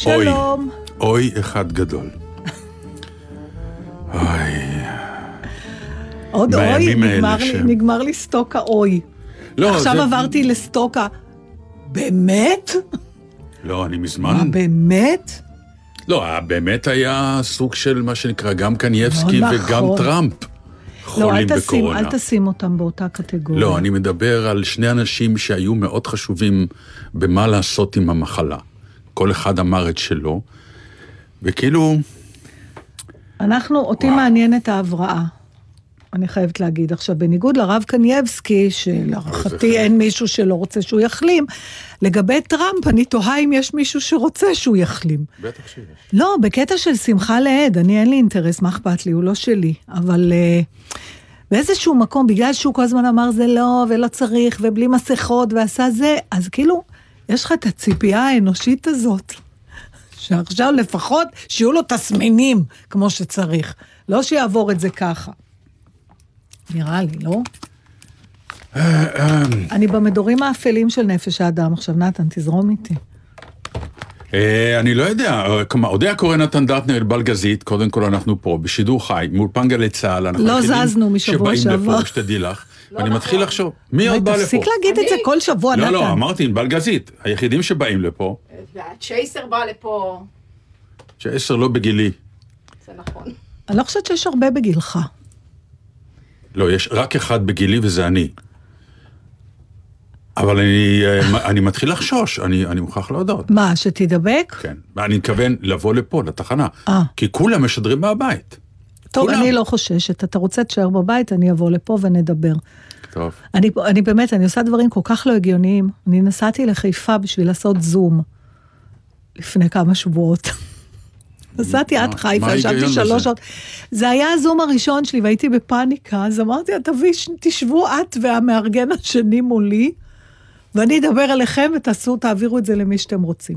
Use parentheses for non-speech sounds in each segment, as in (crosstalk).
שלום. אוי אחד גדול. (laughs) אוי, עוד אוי, נגמר לי- ש- נגמר לי סטוק האוי. לא, עכשיו זה- עברתי לסטוק ה... באמת? לא, אני מה, מזמן... באמת? לא, באמת היה סוג של מה שנקרא גם קנייבסקי לא וגם נכון. טראמפ לא, אל חולים תשים, בקורונה. אל תשים אותם באותה קטגוריה. לא, אני מדבר על שני אנשים שהיו מאוד חשובים במה לעשות עם המחלה. כל אחד אמר את שלו, וכאילו, אנחנו, אותי וואו. מעניינת ההבראה. אני חייבת להגיד. עכשיו, בניגוד לרב קנייבסקי, שלהערכתי אין מישהו שלא רוצה שהוא יחלים, לגבי טראמפ, אני תוהה אם יש מישהו שרוצה שהוא יחלים. בטח שיש. לא, בקטע של שמחה לאיד, אני אין לי אינטרס, מה אכפת לי, הוא לא שלי. אבל uh, באיזשהו מקום, בגלל שהוא כל הזמן אמר זה לא, ולא צריך, ובלי מסכות, ועשה זה, אז כאילו, יש לך את הציפייה האנושית הזאת, שעכשיו לפחות שיהיו לו תסמינים כמו שצריך, לא שיעבור את זה ככה. נראה לי, לא? אני במדורים האפלים של נפש האדם. עכשיו, נתן, תזרום איתי. אה, אני לא יודע, אה, אודיה קורא נתן דטנר בלגזית, קודם כל אנחנו פה, בשידור חי, מאולפן גלי צה"ל, אנחנו לא זזנו משבוע שבאים שעבר. לפה, שתדעי לך, ואני מתחיל לחשוב, מי עוד בא לפה? תפסיק להגיד את זה כל שבוע, לא, נתן. לא, אמרתי, בלגזית, היחידים שבאים לפה, והצ'ייסר בא לפה, שעשר לא בגילי. זה נכון. אני לא חושבת שיש הרבה בגילך. לא, יש רק אחד בגילי וזה אני. אבל אני, אה, (laughs) אני מתחיל לחשוש, אני, אני מוכרח להודות. מה, שתדבק? כן, ואני מתכוון לבוא לפה, לתחנה. אה. כי כולם משדרים מהבית. טוב, כולם. אני לא חוששת. אתה רוצה, תשאר בבית, אני אבוא לפה ונדבר. טוב. אני, אני באמת, אני עושה דברים כל כך לא הגיוניים. אני נסעתי לחיפה בשביל לעשות זום לפני כמה שבועות. (laughs) נסעתי עד חיפה, ישבתי שלוש? שעות. זה היה הזום הראשון שלי והייתי בפאניקה, אז אמרתי לה, תביא, תשבו את והמארגן השני מולי, ואני אדבר אליכם ותעשו, תעבירו את זה למי שאתם רוצים.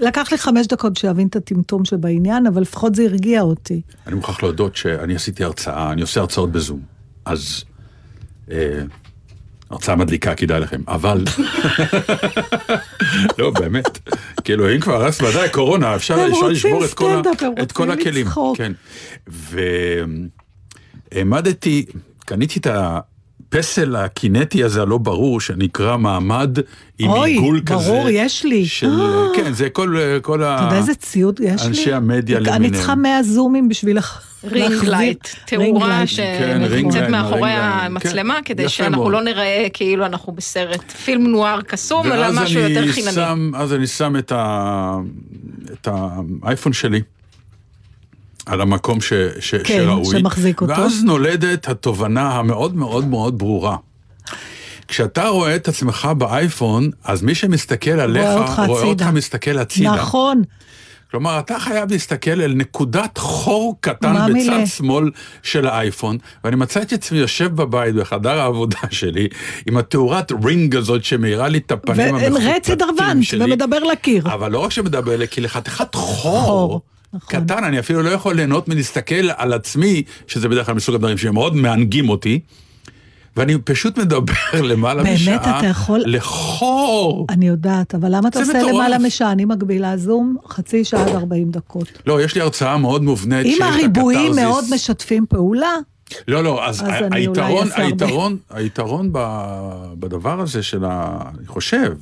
לקח לי חמש דקות שיבין את הטמטום שבעניין, אבל לפחות זה הרגיע אותי. אני מוכרח להודות שאני עשיתי הרצאה, אני עושה הרצאות בזום. אז... אה, הרצאה מדליקה, כדאי לכם, אבל... (laughs) לא, באמת. כאילו, אם כבר, אז ודאי, קורונה, אפשר הם רוצים לשבור את כל, ה- סטנדאפ, הם את כל רוצים הכלים. לצחוק. כן. והעמדתי, קניתי את הפסל הקינטי הזה הלא ברור, שנקרא מעמד עם אוי, עיגול כזה. ברור, יש לי. של, כן, זה כל, כל ה... אתה יודע איזה ציוד יש לי? אנשי המדיה אני למיניהם. צריכה 100 זומים בשביל לח- רינג להחזיר- לייט, רינג תאורה. כן, שנמצאת לייט, מאחורי. המצלמה, כן, כדי יפה שאנחנו מאוד. לא נראה כאילו אנחנו בסרט פילם נוער קסום, אלא משהו אני יותר חינני. אז אני שם את האייפון שלי על המקום ש, ש, כן, שראוי. שמחזיק אותו. ואז נולדת התובנה המאוד מאוד מאוד ברורה. כשאתה רואה את עצמך באייפון, אז מי שמסתכל עליך, אותך רואה אותך. מסתכל הצידה. נכון. כלומר, אתה חייב להסתכל אל נקודת חור קטן בצד מילה? שמאל של האייפון, ואני מצא את עצמי יושב בבית בחדר העבודה (laughs) שלי, עם התאורת רינג הזאת שמאירה לי את הפנים ורצד המחוטטים דרוונט, שלי. ומדבר לקיר. אבל לא רק שמדבר כי לחתיכת חור, חור, נכון. קטן, אני אפילו לא יכול ליהנות מלהסתכל על עצמי, שזה בדרך כלל מסוג הדברים שמאוד מענגים אותי. ואני פשוט מדבר (laughs) למעלה באמת, משעה. אתה יכול- לחור. אני יודעת, אבל למה אתה עושה מטורף. למעלה משעה? אני מגבילה זום חצי שעה עד 40 דקות. לא, יש לי הרצאה מאוד מובנית אם הריבועים. מאוד משתפים פעולה, לא, לא, אז, אז היתרון. היתרון, היתרון ב- בדבר הזה של ה... אני חושב,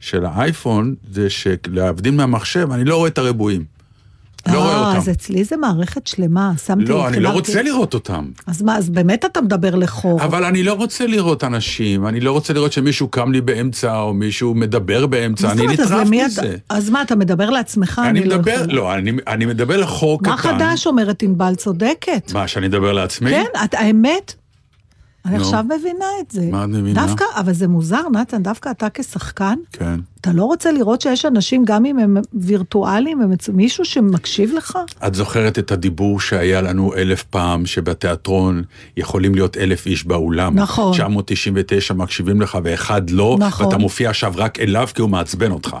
של האייפון, זה שלהבדיל מהמחשב, אני לא רואה את הריבועים. לא רואה אה, אותם. אז אצלי זה מערכת שלמה, שמתי... לא, אני לא רוצה לראות אותם. אז מה, אז באמת אתה מדבר לחור. אבל אני לא רוצה לראות אנשים, אני לא רוצה לראות שמישהו קם לי באמצע, או מישהו מדבר באמצע, אני נטרף מזה. אז מה, אתה מדבר לעצמך? אני לא מדבר. לא, אני, מדבר לחור קטן. מה חדש אומרת ענבל צודקת? מה, שאני אדבר לעצמי? כן, האמת, אני. עכשיו מבינה את זה. מה את מבינה? דווקא, אבל זה מוזר, נתן, דווקא אתה כשחקן, כן. אתה לא רוצה לראות שיש אנשים, גם אם הם וירטואליים, הם מישהו שמקשיב לך? את זוכרת את הדיבור שהיה לנו אלף פעם, שבתיאטרון יכולים להיות אלף איש באולם. נכון. 999 מקשיבים לך ואחד לא, נכון. ואתה מופיע עכשיו רק אליו כי הוא מעצבן אותך.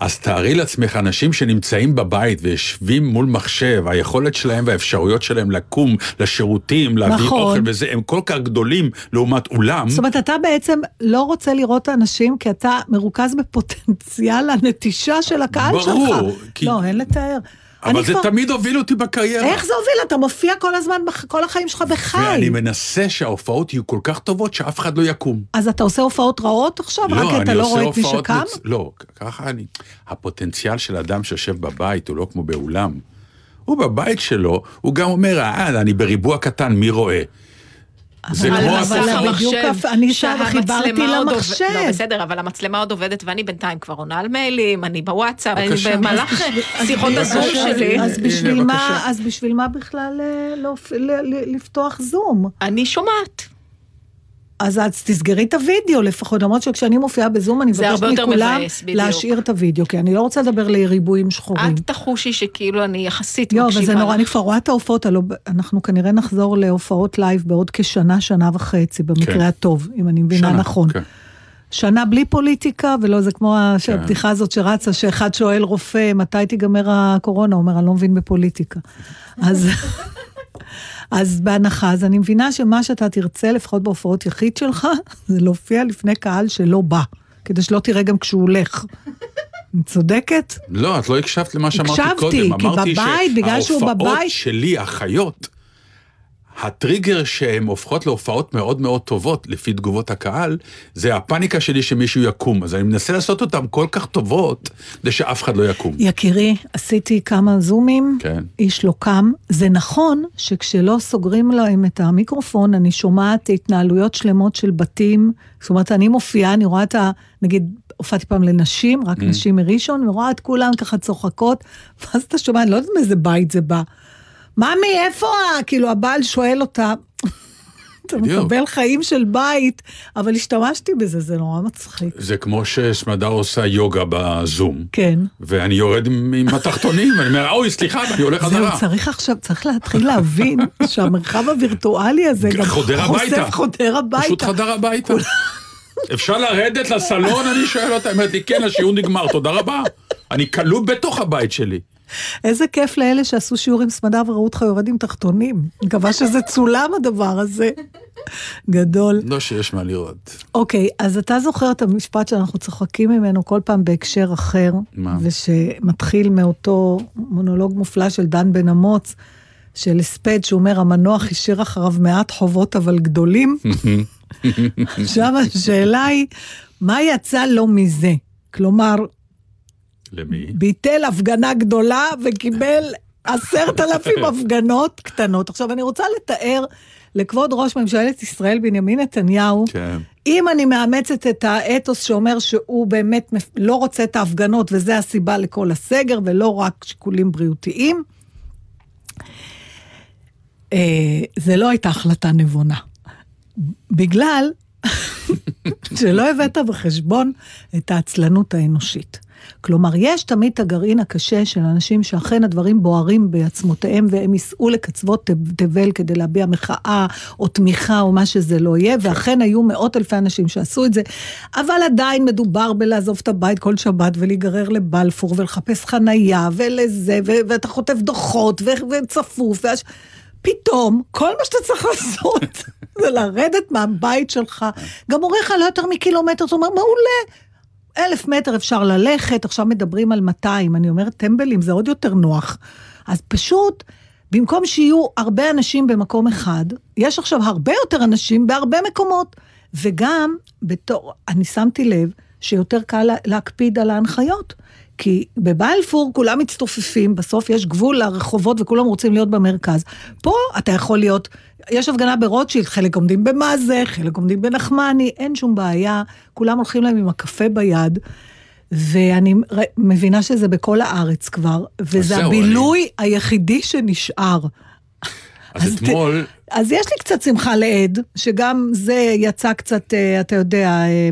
אז תארי לעצמך אנשים שנמצאים בבית ויושבים מול מחשב, היכולת שלהם והאפשרויות שלהם לקום לשירותים, להביא נכון. אוכל וזה, הם כל כך גדולים לעומת אולם. זאת אומרת, אתה בעצם לא רוצה לראות את האנשים, כי אתה מרוכז בפוטנציאל הנטישה של הקהל שלך. ברור, כי- לא, אין לתאר. אבל זה כבר- תמיד הוביל אותי בקריירה. איך זה הוביל? אתה מופיע כל הזמן, כל החיים שלך בחי. ואני מנסה שההופעות יהיו כל כך טובות שאף אחד לא יקום. אז אתה עושה הופעות רעות עכשיו? רק כי אתה לא רואה את מי שקם? מצ- לא, ככה אני... הפוטנציאל של אדם שיושב בבית הוא לא כמו באולם. הוא בבית שלו, הוא גם אומר, אה, אני בריבוע קטן, מי רואה? זה כמו אבל השכר. בדיוק הפ- אני שם חיברתי למחשב. לא, בסדר, אבל המצלמה עוד עובדת ואני בינתיים כבר עונה על מיילים, אני בוואטסאפ, אני. במהלך שיחות הזום שלי. אז בשביל מה, בבקשה. אז בשביל מה בכלל אה, להופ- ל- ל- לפתוח זום? אני שומעת. אז אז תסגרי את הוידאו לפחות, למרות שכשאני מופיעה בזום אני מבקשת מכולם מבאס. להשאיר את הוידאו, כי אני לא רוצה לדבר לריבועים שחורים. את תחושי שכאילו אני יחסית מקשיבה. אבל זה נורא. אני כבר רואה את ההופעות, אנחנו כנראה נחזור להופעות live בעוד כשנה, שנה וחצי, כן. במקרה הטוב, אם אני מבינה שנה, נכון. כן. שנה בלי פוליטיקה, ולא זה כמו כן. הבדיחה הזאת שרצה, שאחד שואל רופא, מתי תיגמר הקורונה? הוא אומר, אני לא מבין בפוליטיקה. אז... אז בהנחה, אז אני מבינה שמה שאתה תרצה, לפחות בהופעות יחיד שלך, (laughs) זה להופיע לפני קהל שלא בא, כדי שלא תראה גם כשהוא הולך. אני צודקת? לא, את לא הקשבת למה שאמרתי הקשבתי, קודם. כי אמרתי בבית, בגלל שהוא שההופעות בבית- שלי, החיות, הטריגר שהן הופכות להופעות מאוד מאוד טובות, לפי תגובות הקהל, זה הפאניקה שלי שמישהו יקום. אז אני מנסה לעשות אותן כל כך טובות, כדי שאף אחד לא יקום. יקירי, עשיתי כמה זומים, כן. איש לא קם. זה נכון שכשלא סוגרים להם את המיקרופון, אני שומעת התנהלויות שלמות של בתים. זאת אומרת, אני מופיעה, אני רואה את ה... נגיד, הופעתי פעם לנשים, רק נשים מראשון, ורואה את כולן ככה צוחקות, ואז אתה שומע, אני לא יודעת מאיזה בית זה בא. ממי, איפה ה... כאילו, הבעל שואל אותה, אתה. מקבל חיים של בית, אבל השתמשתי בזה, זה נורא מצחיק. זה כמו שסמדר עושה יוגה בזום, כן. ואני יורד עם התחתונים, ואני אומר, אוי, סליחה, ואני הולך זהו, חזרה. צריך עכשיו, צריך להתחיל להבין שהמרחב הווירטואלי הזה (laughs) גם חודר הביתה. חודר הביתה. פשוט חדר הביתה. אפשר לרדת לסלון? אני שואל אותה, היא אומרת לי, כן, השיעור נגמר, תודה רבה. אני כלוא בתוך הבית שלי. איזה כיף לאלה שעשו שיעור עם סמדר וראו אותך יורד עם תחתונים. מקווה שזה צולם הדבר הזה. גדול. לא שיש מה לראות. אוקיי, אז אתה זוכר את המשפט שאנחנו צוחקים ממנו כל פעם בהקשר אחר, מה? ושמתחיל מאותו מונולוג מופלא של דן בן אמוץ, של הספד, שהוא אומר, המנוח השאיר אחריו מעט חובות אבל גדולים. (laughs) עכשיו השאלה היא, מה יצא לו מזה? כלומר, למי? ביטל הפגנה גדולה וקיבל עשרת אלפים הפגנות קטנות. עכשיו, אני רוצה לתאר לכבוד ראש ממשלת ישראל בנימין נתניהו, כן. אם אני מאמצת את האתוס שאומר שהוא באמת לא רוצה את ההפגנות וזה הסיבה לכל הסגר ולא רק שיקולים בריאותיים, אה, זה לא הייתה החלטה נבונה. בגלל (laughs) שלא הבאת בחשבון את העצלנות האנושית. כלומר, יש תמיד את הגרעין הקשה של אנשים שאכן הדברים בוערים בעצמותיהם והם ייסעו לקצוות תב- תבל כדי להביע מחאה או תמיכה או מה שזה לא יהיה, ואכן היו מאות אלפי אנשים שעשו את זה, אבל עדיין מדובר בלעזוב את הבית כל שבת ולהיגרר לבלפור ולחפש חנייה ולזה, ו- ואתה חוטף דוחות ו- וצפוף. והש... פתאום, כל מה שאתה צריך לעשות (laughs) זה לרדת מהבית שלך. גם עורך לא יותר מקילומטר, זאת אומרת, מעולה. אלף מטר אפשר ללכת, עכשיו מדברים על 200, אני אומרת, טמבלים זה עוד יותר נוח. אז פשוט, במקום שיהיו הרבה אנשים במקום אחד, יש עכשיו הרבה יותר אנשים בהרבה מקומות. וגם, בתור, אני שמתי לב שיותר קל לה- להקפיד על ההנחיות. כי בבלפור כולם מצטופפים, בסוף יש גבול לרחובות וכולם רוצים להיות במרכז. פה אתה יכול להיות, יש הפגנה ברוטשילד, חלק עומדים במאזה, חלק עומדים בנחמני, אין שום בעיה, כולם הולכים להם עם הקפה ביד. ואני מבינה שזה בכל הארץ כבר, וזה הבילוי היחידי שנשאר. אז ת- אתמול, אז יש לי קצת שמחה לאיד, שגם זה יצא קצת, אה, אתה יודע, אה,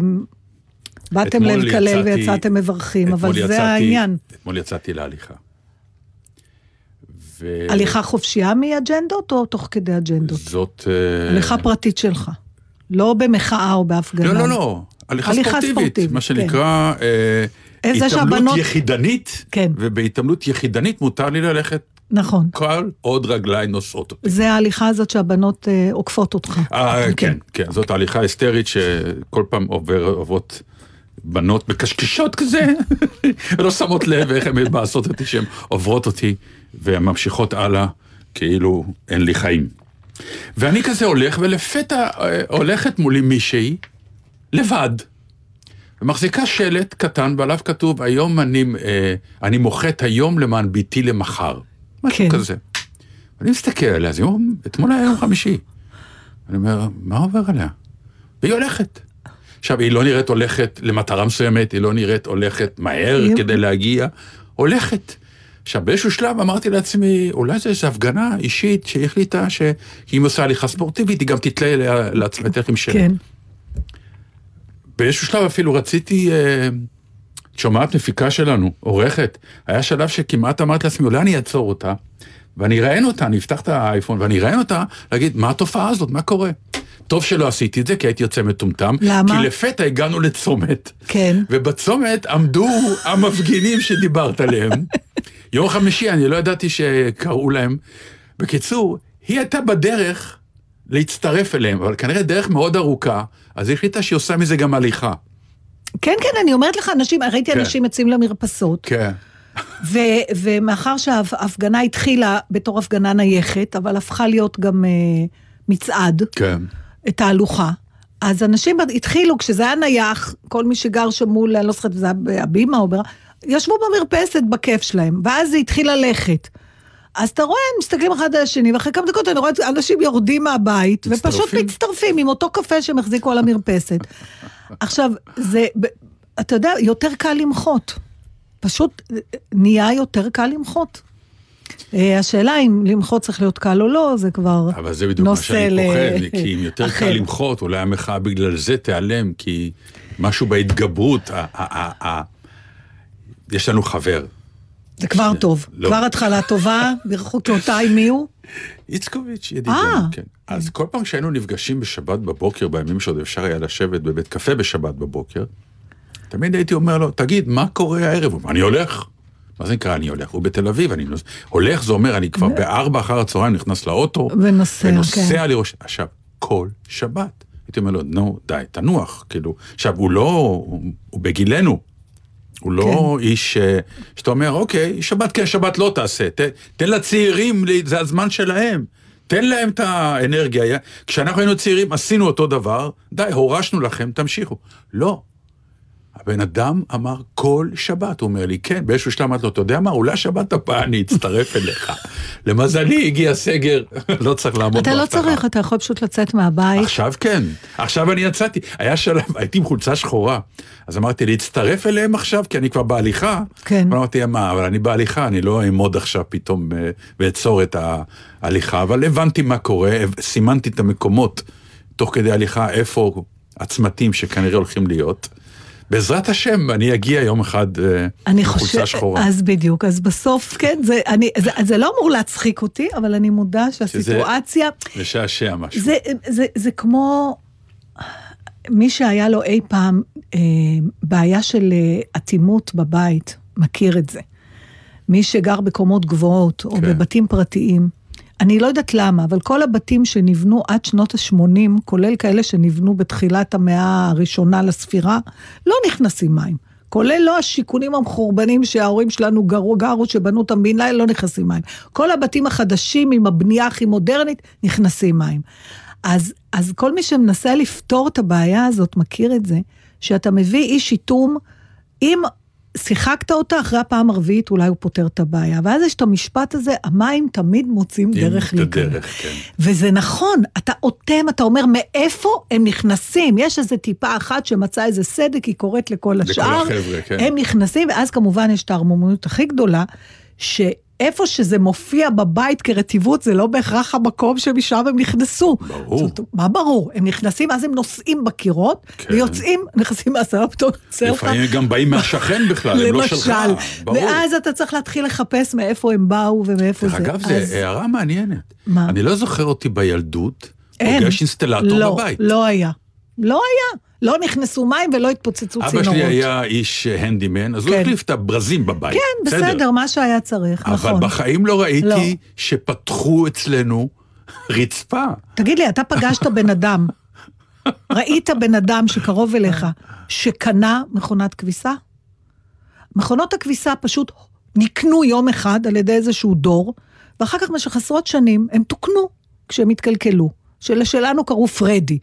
באתם לקלל ויצאתם מברכים, אבל זה יצאתי- העניין. אתמול יצאתי להליכה. ו- הליכה חופשייה מאג'נדות או תוך כדי אג'נדות? זאת... אה, הליכה פרטית שלך. לא במחאה או בהפגנה. לא, לא, לא. הליכה הליכה ספורטיבית, ספורטיבית, מה כן. שנקרא אה, איזה התעמלות שהבנות- יחידנית, כן. ובהתעמלות יחידנית מותר לי ללכת נכון. כל עוד רגליים נושאות אותי. זה ההליכה הזאת שהבנות אה, עוקפות אותך. אה, כן, כן, זאת ההליכה היסטרית שכל פעם עובר, עוברות בנות מקשקשות כזה, (laughs) לא שמות לב איך הן מבאסות אותי שהן עוברות אותי וממשיכות הלאה כאילו אין לי חיים. ואני כזה הולך ולפתע אה, הולכת מולי מישהי לבד. ומחזיקה שלט קטן ועליו כתוב היום אני, אה, אני מוחה את היום למען ביתי למחר. משהו כן. כזה. אני מסתכל עליה, זה יום, אתמול היה יום חמישי. אני אומר, מה עובר עליה? והיא הולכת. עכשיו, היא לא נראית הולכת למטרה מסוימת, היא לא נראית הולכת מהר כדי להגיע, הולכת. עכשיו, באיזשהו שלב אמרתי לעצמי, אולי זו איזו הפגנה אישית שהחליטה שאם עושה הליכה ספורטיבית, היא גם תתלה לעצמה עם שלט. כן. באיזשהו שלב אפילו רציתי, אה, את שומעת מפיקה שלנו, עורכת, היה שלב שכמעט אמרתי לעצמי, אולי אני אעצור אותה, ואני אראיין אותה, אני אפתח את האייפון ואני אראיין אותה, להגיד, מה התופעה הזאת, מה קורה? טוב שלא עשיתי את זה, כי הייתי יוצא מטומטם. למה? כי לפתע הגענו לצומת. כן. ובצומת עמדו (laughs) המפגינים שדיברת עליהם. יום חמישי, אני לא ידעתי שקראו להם. בקיצור, היא הייתה בדרך להצטרף אליהם, אבל כנראה דרך מאוד ארוכה, אז היא החליטה שהיא עושה מזה גם הליכה. כן, כן, אני אומרת לך, אנשים, ראיתי כן. אנשים יוצאים למרפסות, כן. ו, ומאחר שההפגנה התחילה בתור הפגנה נייחת, אבל הפכה להיות גם אה, מצעד, כן. תהלוכה, אז אנשים התחילו, כשזה היה נייח, כל מי שגר שם מול, אני לא זוכרת, זה היה בהבימה או ב... ישבו במרפסת בכיף שלהם, ואז זה התחיל ללכת. אז אתה רואה, הם מסתכלים אחד על השני, ואחרי כמה דקות אני רואה אנשים יורדים מהבית, ופשוט מצטרפים? מצטרפים עם אותו קפה שהם החזיקו על המרפסת. (laughs) עכשיו, זה, אתה יודע, יותר קל למחות. פשוט נהיה יותר קל למחות. אה, השאלה אם למחות צריך להיות קל או לא, זה כבר אבל זה בדיוק מה נושא שאני ל- פוחד, כי אם יותר. קל למחות, אולי המחאה בגלל זה תיעלם, כי משהו בהתגברות, ה- ה- ה- ה- יש לנו חבר, זה כבר טוב, לא. כבר התחלה טובה, (laughs) ברכותיי, מי הוא? איצקוביץ' אה. ידידנו, כן. אז כל פעם שהיינו נפגשים בשבת בבוקר, בימים שעוד אפשר היה לשבת בבית קפה בשבת בבוקר, תמיד הייתי אומר לו, תגיד, מה קורה הערב? הוא אומר, אני הולך. מה זה נקרא אני הולך? הוא בתל אביב, אני נוס... הולך, זה אומר, אני כבר בארבע אחר הצהריים נכנס לאוטו, ונוסע, ונוסע כן. לראש... עכשיו, כל שבת. הייתי אומר לו, נו, די, תנוח, כאילו. עכשיו, הוא לא, הוא, הוא בגילנו. הוא לא כן. איש אה, שאתה אומר, אוקיי, שבת כן, שבת לא תעשה. ת, תן לצעירים, זה הזמן שלהם. תן להם את האנרגיה. כשאנחנו היינו צעירים, עשינו אותו דבר, די, הורשנו לכם, תמשיכו. לא. הבן אדם אמר כל שבת, הוא אומר לי, כן, באיזשהו שלב אמרתי לו, אתה יודע מה, אולי שבת הבאה אני אצטרף אליך. (laughs) למזלי, הגיע סגר, (laughs) לא צריך לעמוד אתה לא בהבטחה. צריך, אתה יכול פשוט לצאת מהבית. עכשיו כן, עכשיו אני יצאתי, היה שלב, (laughs) הייתי עם חולצה שחורה, אז אמרתי להצטרף אליהם עכשיו, כי אני כבר בהליכה. כן. אמרתי, מה, אבל אני בהליכה, אני לא אעמוד עכשיו פתאום אה, ואעצור את ההליכה, אבל הבנתי מה קורה, סימנתי את המקומות תוך כדי הליכה, איפה הצמתים שכנראה הולכים להיות. בעזרת השם, אני אגיע יום אחד אה, אני עם חולצה חושבת, שחורה. אז בדיוק, אז בסוף, כן, זה, אני, זה, זה לא אמור להצחיק אותי, אבל אני מודה שהסיטואציה, לשעשע משהו. זה, זה, זה כמו מי שהיה לו אי פעם אה, בעיה של אה, אטימות בבית, מכיר את זה. מי שגר בקומות גבוהות, או כן. בבתים פרטיים, אני לא יודעת למה, אבל כל הבתים שנבנו עד שנות ה-80, כולל כאלה שנבנו בתחילת המאה הראשונה לספירה, לא נכנסים מים. כולל לא השיכונים המחורבנים שההורים שלנו גרו, גרו שבנו אותם בן לילה, לא נכנסים מים. כל הבתים החדשים עם הבנייה הכי מודרנית, נכנסים מים. אז, אז כל מי שמנסה לפתור את הבעיה הזאת מכיר את זה, שאתה מביא איש שיטום, אם שיחקת אותה אחרי הפעם הרביעית, אולי הוא פותר את הבעיה. ואז יש את המשפט הזה, המים תמיד מוצאים דרך להיכנס. כן. וזה נכון, אתה אוטם, אתה אומר, מאיפה הם נכנסים? יש איזה טיפה אחת שמצאה איזה סדק, היא קוראת לכל לכל השאר. החבר'ה, כן. הם נכנסים, ואז כמובן יש את הערמומיות הכי גדולה, שאיפה שזה מופיע בבית כרטיבות, זה לא בהכרח המקום שמשם הם נכנסו. ברור. זאת, מה ברור? הם נכנסים, אז הם נוסעים בקירות, כן. ויוצאים, נכנסים מהסלון, פתאום יוצא לך. לפעמים גם באים מהשכן בכלל, הם לא שלך. למשל, ברור. ואז אתה צריך להתחיל לחפש מאיפה הם באו ומאיפה זה. אגב, אז- זו הערה מעניינת. מה? אני לא זוכר אותי בילדות, אין. פוגש אינסטלטור לא, בבית. לא היה. לא היה. לא נכנסו מים ולא התפוצצו אבא צינורות. שלי היה איש אה, הנדימן, אז הוא כן. החליף את הברזים בבית. כן, בסדר, מה שהיה צריך, אבל נכון. בחיים לא ראיתי לא. שפתחו אצלנו (laughs) רצפה. תגיד לי, אתה פגשת (laughs) בן אדם, ראית בן אדם שקרוב אליך, שקנה מכונת כביסה? מכונות הכביסה פשוט נקנו יום אחד על ידי איזשהו דור, ואחר כך במשך עשרות שנים הם תוקנו כשהם התקלקלו. שלשלנו קראו פרדי.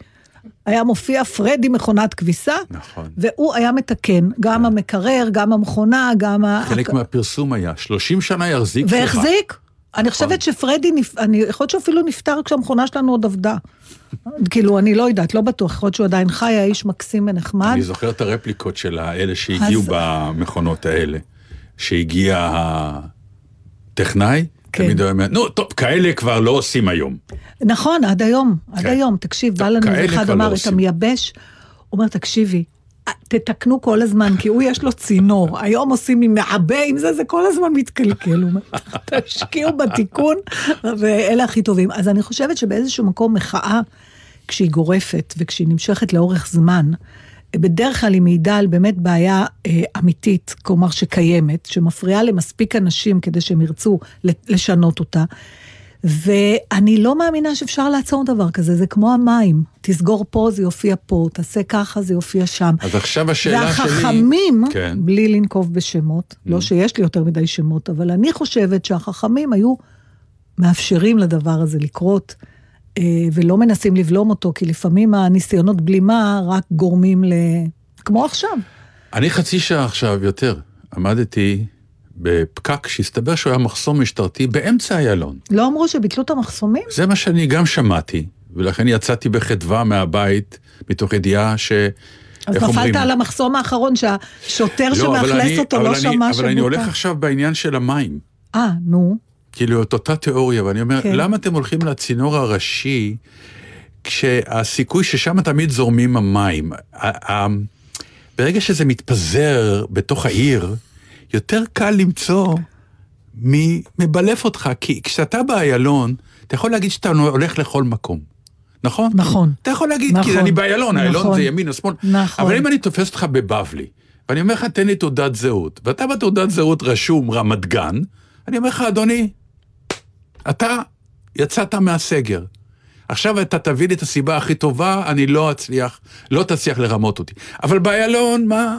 היה מופיע פרדי מכונת כביסה, נכון. והוא היה מתקן, גם המקרר, גם המכונה, גם ה... חלק מהפרסום היה, 30 שנה יחזיק. והחזיק. אני חושבת שפרדי, נפ- אני, יכול להיות שהוא אפילו נפטר כשהמכונה שלנו עוד עבדה. (laughs) כאילו, אני לא יודעת, לא בטוח, יכול להיות שהוא עדיין חי, היה איש מקסים ונחמד. אני זוכר את הרפליקות של האלה שהגיעו אז- במכונות האלה. שהגיע הטכנאי, כן. תמיד אומר, נו, טוב, כאלה כבר לא עושים היום. נכון, עד היום, עד כן. היום, תקשיב, בא לנו אחד כבר אמר, לא את עושים." המייבש, הוא אומר, תקשיבי, תתקנו כל הזמן, כי הוא יש לו צינור, היום עושים עם מעבה, עם זה, זה כל הזמן מתקלקל, הוא אומר, (laughs) תשקיעו בתיקון, ואלה הכי טובים. אז אני חושבת שבאיזשהו מקום מחאה, כשהיא גורפת וכשהיא נמשכת לאורך זמן, בדרך כלל היא מעידה על באמת בעיה אה, אמיתית, כלומר שקיימת, שמפריעה למספיק אנשים כדי שהם ירצו לשנות אותה. ואני לא מאמינה שאפשר לעצור דבר כזה, זה כמו המים. תסגור פה, זה יופיע פה, תעשה ככה, זה יופיע שם. אז עכשיו השאלה שלי... והחכמים, כן. בלי לנקוב בשמות, לא שיש לי יותר מדי שמות, אבל אני חושבת שהחכמים היו מאפשרים לדבר הזה לקרות, ולא מנסים לבלום אותו, כי לפעמים הניסיונות בלימה רק גורמים ל... כמו עכשיו. אני חצי שעה עכשיו יותר עמדתי בפקק שהסתבר שהוא היה מחסום משטרתי באמצע איילון. לא אמרו שביטלו את המחסומים? זה מה שאני גם שמעתי, ולכן יצאתי בחדווה מהבית, מתוך ידיעה ש... אז נפלת אומרים? על המחסום האחרון שהשוטר לא, שמאכלס אותו לא אני- שמע אבל אני הולך. עכשיו בעניין של המים. אה, נו. כאילו, את אותה תיאוריה, ואני אומר, כן. למה אתם הולכים לצינור הראשי, כשהסיכוי ששם תמיד זורמים המים, ברגע שזה מתפזר בתוך העיר, יותר קל למצוא מי מבלף אותך, כי כשאתה באיילון, אתה יכול להגיד שאתה הולך לכל מקום. נכון? נכון. אתה יכול להגיד, נכון. כי אני באיילון, איילון נכון. זה ימין או שמאל. נכון. אבל אם אני תופס אותך בבבלי, ואני אומר לך, תן לי תעודת זהות, ואתה בתעודת זהות רשום רמת גן, אני אומר לך, אדוני, אתה יצאת מהסגר. עכשיו אתה תביא לי את הסיבה הכי טובה, אני לא אצליח, לא תצליח לרמות אותי. אבל באיילון, מה,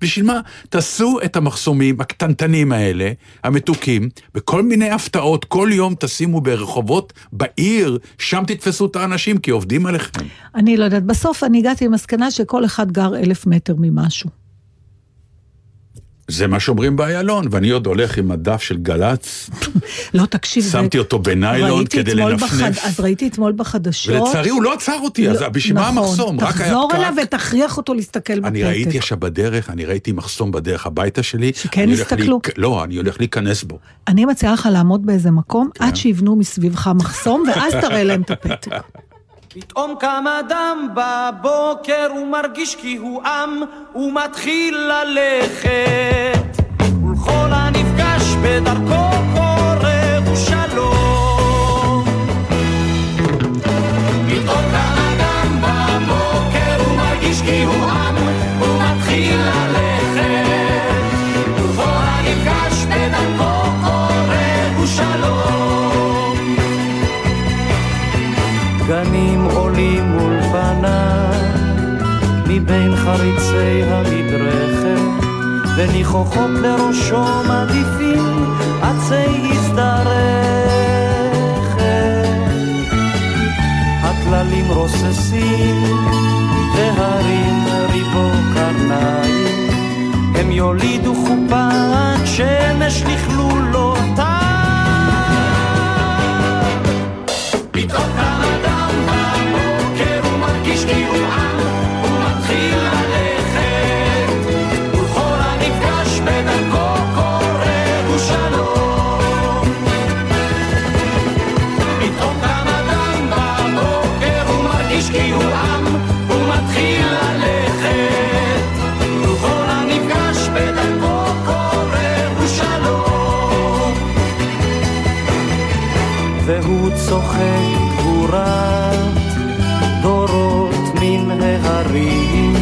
בשביל מה? תעשו את המחסומים הקטנטנים האלה, המתוקים, בכל מיני הפתעות, כל יום תשימו ברחובות בעיר, שם תתפסו את האנשים, כי עובדים עליכם. אני לא יודעת, בסוף אני הגעתי למסקנה שכל אחד גר אלף מטר ממשהו. זה מה שאומרים באיילון, ואני עוד הולך עם הדף של גל"צ, (laughs) לא, תקשיב. שמתי אותו בניילון כדי לנפנף. אז ראיתי אתמול בחדשות... ולצערי הוא לא עצר אותי, אז לא, בשביל מה נכון. המחסום? תחזור אליו. ותכריח אותו להסתכל בפתק. אני ראיתי עכשיו בדרך, אני ראיתי מחסום בדרך הביתה שלי. שכן הסתכלו? לא, אני הולך להיכנס בו. אני מציעה לך לעמוד באיזה מקום כן. עד שיבנו מסביבך מחסום, ואז תראה להם את הפתק. (laughs) פתאום קם אדם בבוקר, הוא מרגיש כי הוא עם, הוא מתחיל ללכת. ולכל הנפגש בדרכו וניחוחות לראשו מעדיפים עצי הזדרכת. הטללים רוססים, והרים ריבו קרניים, הם יולידו חופת שמש לכלולותיו. גבורת דורות מן ההרים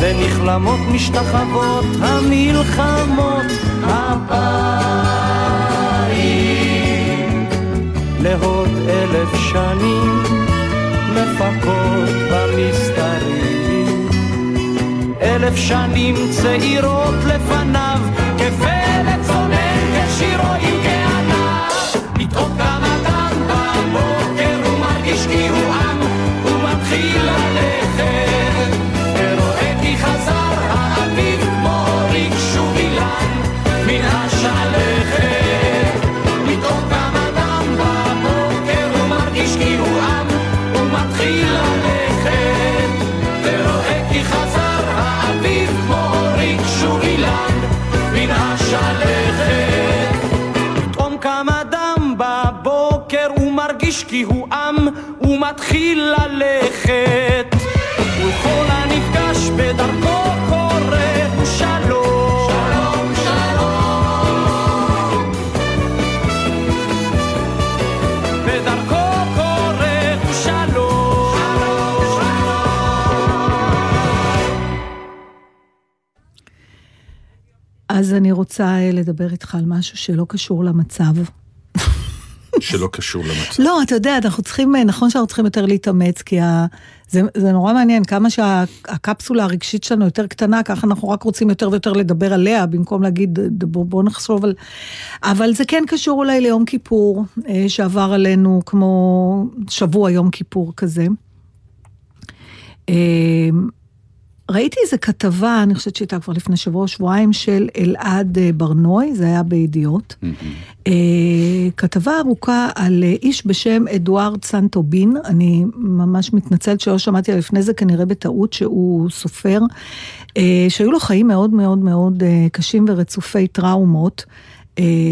ונכלמות משתחוות המלחמות הבאים לעוד אלף שנים מפקות במסתרים. אלף שנים צעירות לפניו כפלט כי הוא עם ומתחיל ללכת. וכל הנפגש בדרכו קורא הוא שלום שלום. שלום בדרכו קורא הוא שלום. אז אני רוצה לדבר איתך על משהו שלא קשור למצב. שלא קשור למצב. לא, אתה יודע, אנחנו צריכים, אה, נכון שאנחנו צריכים יותר להתאמץ, כי ה... זה, זה נורא מעניין, כמה שהקפסולה הרגשית שלנו יותר קטנה, ככה אנחנו רק רוצים יותר ויותר לדבר עליה, במקום להגיד, בוא, בוא נחשוב על... אבל זה כן קשור אולי ליום כיפור, אה, שעבר עלינו כמו שבוע יום כיפור כזה. ראיתי איזה כתבה, אני חושבת שהייתה כבר לפני שבוע או שבועיים, של אלעד אה, ברנוי, זה היה בידיעות. אה, כתבה ארוכה על אה, איש בשם אדוארד סנטובין, אני ממש מתנצלת שלא שמעתי עליו לפני זה, כנראה בטעות שהוא סופר, שהיו לו חיים מאוד מאוד מאוד קשים ורצופי טראומות.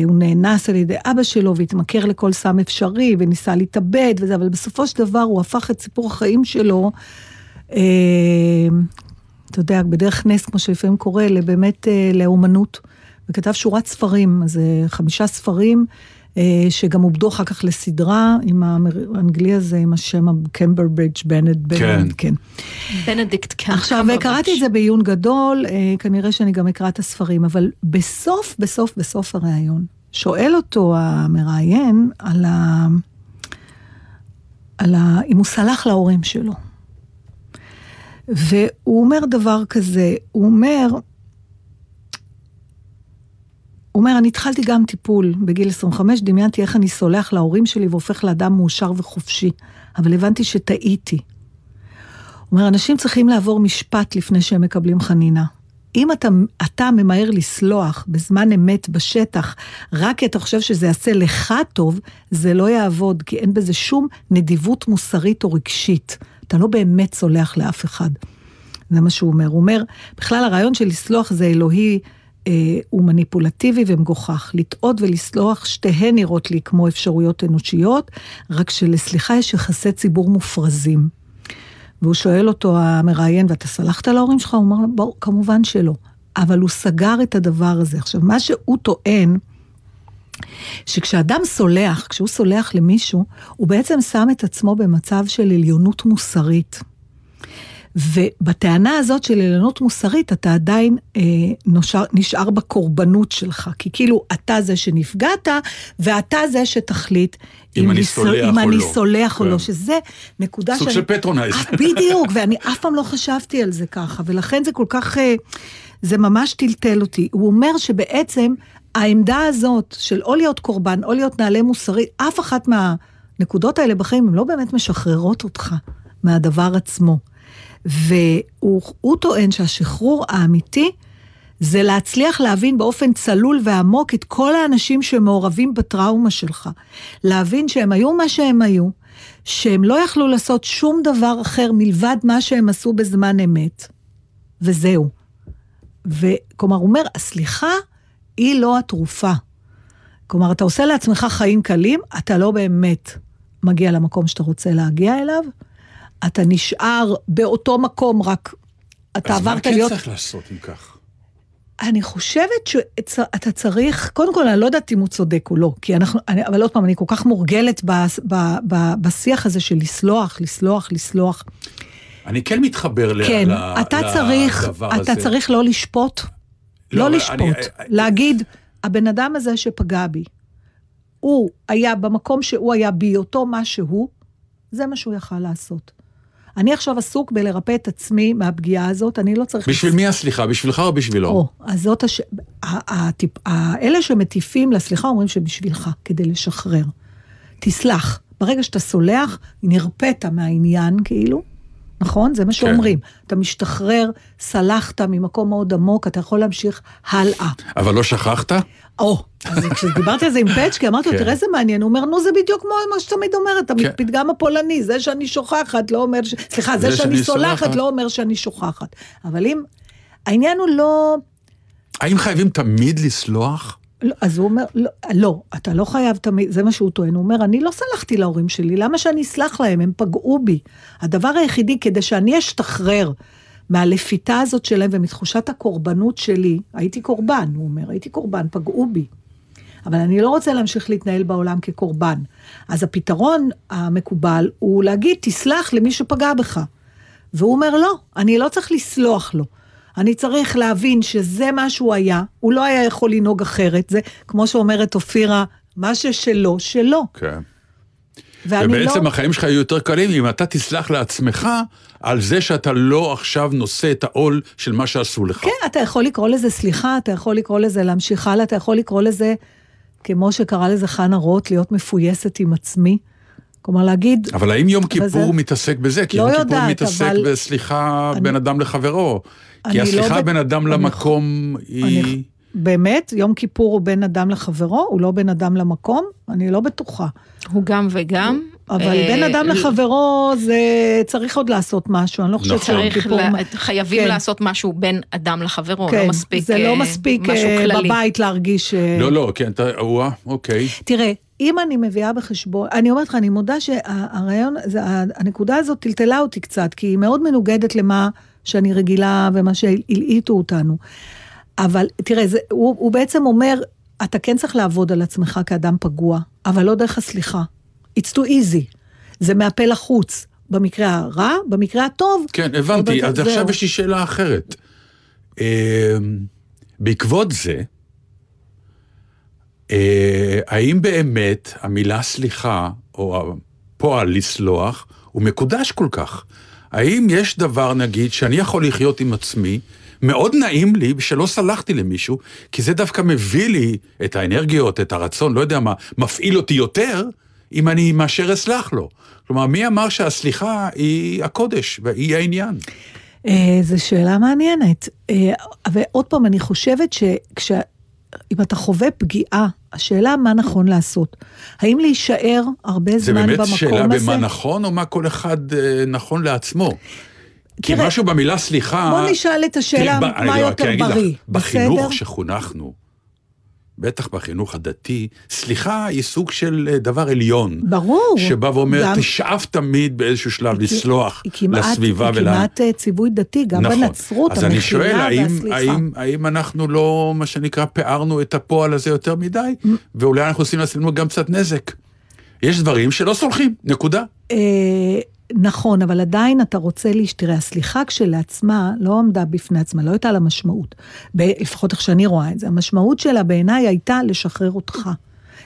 הוא נאנס על ידי אבא שלו והתמכר לכל סם אפשרי וניסה להתאבד וזה, אבל בסופו של דבר הוא הפך את סיפור החיים שלו, אתה יודע, בדרך נס, כמו שלפעמים קורה, באמת אה, לאומנות. וכתב שורת ספרים, אז אה, חמישה ספרים, אה, שגם עובדו אחר כך לסדרה עם האנגלי הזה, עם השם קמברברידג' בנט בנט, כן. בנדיקט קמברבץ'. עכשיו, קראתי את זה בעיון גדול, אה, כנראה שאני גם אקרא את הספרים, אבל בסוף, בסוף, בסוף הריאיון, שואל אותו המראיין על ה... על ה... אם הוא סלח להורים שלו. והוא אומר דבר כזה, הוא אומר, הוא אומר, אני התחלתי גם טיפול בגיל 25, דמיינתי איך אני סולח להורים שלי והופך לאדם מאושר וחופשי, אבל הבנתי שטעיתי. הוא אומר, אנשים צריכים לעבור משפט לפני שהם מקבלים חנינה. אם אתה, אתה ממהר לסלוח בזמן אמת בשטח, רק כי אתה חושב שזה יעשה לך טוב, זה לא יעבוד, כי אין בזה שום נדיבות מוסרית או רגשית. אתה לא באמת סולח לאף אחד. זה מה שהוא אומר. הוא אומר, בכלל הרעיון של לסלוח זה אלוהי, אה, הוא מניפולטיבי ומגוחך. לטעות ולסלוח, שתיהן נראות לי כמו אפשרויות אנושיות, רק שלסליחה יש יחסי ציבור מופרזים. והוא שואל אותו, המראיין, ואתה סלחת להורים שלך? הוא אומר לו, כמובן שלא. אבל הוא סגר את הדבר הזה. עכשיו, מה שהוא טוען, שכשאדם סולח, כשהוא סולח למישהו, הוא בעצם שם את עצמו במצב של עליונות מוסרית. ובטענה הזאת של עליונות מוסרית, אתה עדיין אה, נושאר, נשאר בקורבנות שלך. כי כאילו, אתה זה שנפגעת, ואתה זה שתחליט אם אני לסול- סולח אם או אני לא. סולח או כן. לא, שזה נקודה סוג שאני... של patronize. אה, בדיוק, ואני אף פעם לא חשבתי על זה ככה, ולכן זה כל כך, אה, זה ממש טלטל אותי. הוא אומר שבעצם העמדה הזאת של או להיות קורבן או להיות נעלה מוסרי, אף אחת מהנקודות האלה בחיים, הן לא באמת משחררות אותך מהדבר עצמו. והוא הוא טוען שהשחרור האמיתי זה להצליח להבין באופן צלול ועמוק את כל האנשים שמעורבים בטראומה שלך. להבין שהם היו מה שהם היו, שהם לא יכלו לעשות שום דבר אחר מלבד מה שהם עשו בזמן אמת, וזהו. וכלומר, הוא אומר, הסליחה היא לא התרופה. כלומר, אתה עושה לעצמך חיים קלים, אתה לא באמת מגיע למקום שאתה רוצה להגיע אליו, אתה נשאר באותו מקום, רק אתה אז מה עברת כן להיות... צריך לעשות אם כך? אני חושבת שאתה צריך, קודם כל, אני לא יודעת אם הוא צודק או לא, כי אנחנו, אני, אבל עוד פעם, אני כל כך מורגלת ב, ב, ב, בשיח הזה של לסלוח, לסלוח, לסלוח. אני כן מתחבר ל- כן, ל- אתה צריך, לדבר אתה הזה. צריך לא לשפוט, לא, לא לשפוט, אני- להגיד, הבן אדם הזה שפגע בי, הוא היה במקום שהוא היה בהיותו מה שהוא, זה מה שהוא יכל לעשות. אני עכשיו עסוק בלרפא את עצמי מהפגיעה הזאת, אני לא צריך... בשביל מי הסליחה? בשבילך או בשבילו? או, אז זאת הש... הטיפ... אלה שמטיפים לסליחה אומרים שבשבילך, כדי לשחרר. תסלח. ברגע שאתה סולח, נרפאת מהעניין, כאילו, נכון? זה מה שאומרים. אתה משתחרר, סלחת ממקום מאוד עמוק, אתה יכול להמשיך הלאה. אבל לא שכחת? או, אז כשדיברתי על זה עם פצ'קי, אמרתי לו, כן. תראה איזה מעניין, הוא אומר, נו, זה בדיוק כמו מה שתמיד אומרת, כן. הפתגם הפולני, זה שאני שוכחת לא אומר, ש... סליחה, זה זה שאני שאני סולחת סולחת. לא אומר שאני שוכחת. אבל אם, העניין הוא לא... האם חייבים תמיד לסלוח? לא, אז הוא אומר, לא, לא, אתה לא חייב תמיד, זה מה שהוא טוען, הוא אומר, אני לא סלחתי להורים שלי, למה שאני אסלח להם? הם פגעו בי. הדבר היחידי, כדי שאני אשתחרר מהלפיתה הזאת שלהם ומתחושת הקורבנות שלי, הייתי קורבן, הוא אומר, הייתי קורבן, פגעו בי. אבל אני לא רוצה להמשיך להתנהל בעולם כקורבן. אז הפתרון המקובל הוא להגיד, תסלח למי שפגע בך. והוא אומר, לא, אני לא צריך לסלוח לו. אני צריך להבין שזה מה שהוא היה, הוא לא היה יכול לנהוג אחרת, זה כמו שאומרת אופירה, מה ששלו, שלו. כן. ואני ובעצם לא... החיים שלך יהיו יותר קלים אם אתה תסלח לעצמך על זה שאתה לא עכשיו נושא את העול של מה שעשו לך. כן, אתה יכול לקרוא לזה סליחה, אתה יכול לקרוא לזה להמשיך הלאה, אתה יכול לקרוא לזה, כמו שקרא לזה חנה רוט, להיות מפויסת עם עצמי. כלומר, להגיד, אבל האם יום כיפור זה- מתעסק בזה? כי לא יום כיפור יודעת, מתעסק אבל- בסליחה אני- בין אדם לחברו. כי לא הסליחה בט- בין אדם אני- למקום היא... אני, באמת, יום כיפור הוא בין אדם לחברו, הוא לא בין אדם למקום? אני לא בטוחה. הוא גם וגם. אבל אה, בין אדם לחברו זה צריך עוד לעשות משהו, אני לא חושבת נכון. שיום כיפור... לה, חייבים כן. לעשות משהו בין אדם לחברו, כן, לא מספיק זה לא אה, מספיק משהו אה, כללי. בבית להרגיש... אה, לא, לא, כן, אתה... וואה, אוקיי. תראה, אם אני מביאה בחשבון, אני אומרת לך, אני מודה שהרעיון, הנקודה הזאת טלטלה אותי קצת, כי היא מאוד מנוגדת למה שאני רגילה ומה שהלעיטו אותנו. אבל תראה, זה, הוא, הוא בעצם אומר, אתה כן צריך לעבוד על עצמך כאדם פגוע, אבל לא דרך הסליחה. It's too easy. זה מהפה לחוץ. במקרה הרע, במקרה הטוב. כן, הבנתי. אז זהו. עכשיו יש לי שאלה אחרת. אה, בעקבות זה, אה, האם באמת המילה סליחה, או הפועל לסלוח, הוא מקודש כל כך? האם יש דבר, נגיד, שאני יכול לחיות עם עצמי, מאוד נעים לי שלא סלחתי למישהו, כי זה דווקא מביא לי את האנרגיות, את הרצון, לא יודע מה, מפעיל אותי יותר, אם אני מאשר אסלח לו. כלומר, מי אמר שהסליחה היא הקודש והיא העניין? אה, זו שאלה מעניינת. אה, ועוד פעם, אני חושבת שכש... אם אתה חווה פגיעה, השאלה מה נכון לעשות. האם להישאר הרבה זה זמן באמת במקום שאלה הזה? במה נכון, או מה כל אחד אה, נכון לעצמו? כי משהו במילה סליחה... בוא נשאל את השאלה מה לא- יותר בריא, בחינוך בסדר? שחונכנו, בטח בחינוך הדתי, סליחה היא סוג של אה, דבר עליון. ברור. שבא ואומר, גם- תשאף תמיד באיזשהו שלב היא- לסלוח היא כמעט- לסביבה היא ול... כמעט אה, ציווי דתי, גם נכון. בנצרות, אז אני שואל, האם, והסליחה. האם, האם אנחנו לא, מה שנקרא, פערנו את הפועל הזה יותר מדי, ואולי אנחנו עושים לעצמנו גם קצת נזק. יש דברים שלא סולחים, נקודה. נכון, אבל עדיין אתה רוצה להש... תראה, הסליחה כשלעצמה לא עמדה בפני עצמה, לא הייתה לה משמעות. ב... לפחות איך שאני רואה את זה. המשמעות שלה בעיניי הייתה לשחרר אותך.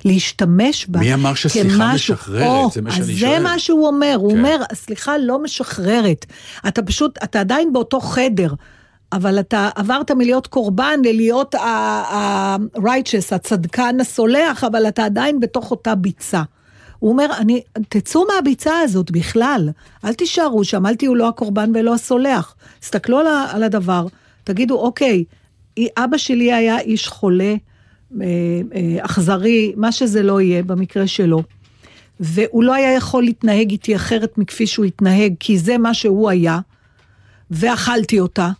להשתמש בה מי אמר שסליחה כמשהו- משחררת? או, זה מה שאני אז שואל. זה מה שהוא אומר, הוא כן. אומר, הסליחה לא משחררת. אתה פשוט, אתה עדיין באותו חדר. אבל אתה עברת מלהיות קורבן ללהיות ה-righteous, הצדקן הסולח, אבל אתה עדיין בתוך אותה ביצה. הוא אומר, אני, תצאו מהביצה הזאת בכלל, אל תישארו שם, אל תהיו לא הקורבן ולא הסולח. תסתכלו על, על הדבר, תגידו, אוקיי, אבא שלי היה איש חולה, אה, אה, אכזרי, מה שזה לא יהיה במקרה שלו. והוא לא היה יכול להתנהג איתי אחרת מכפי שהוא התנהג, כי זה מה שהוא היה, ואכלתי אותה.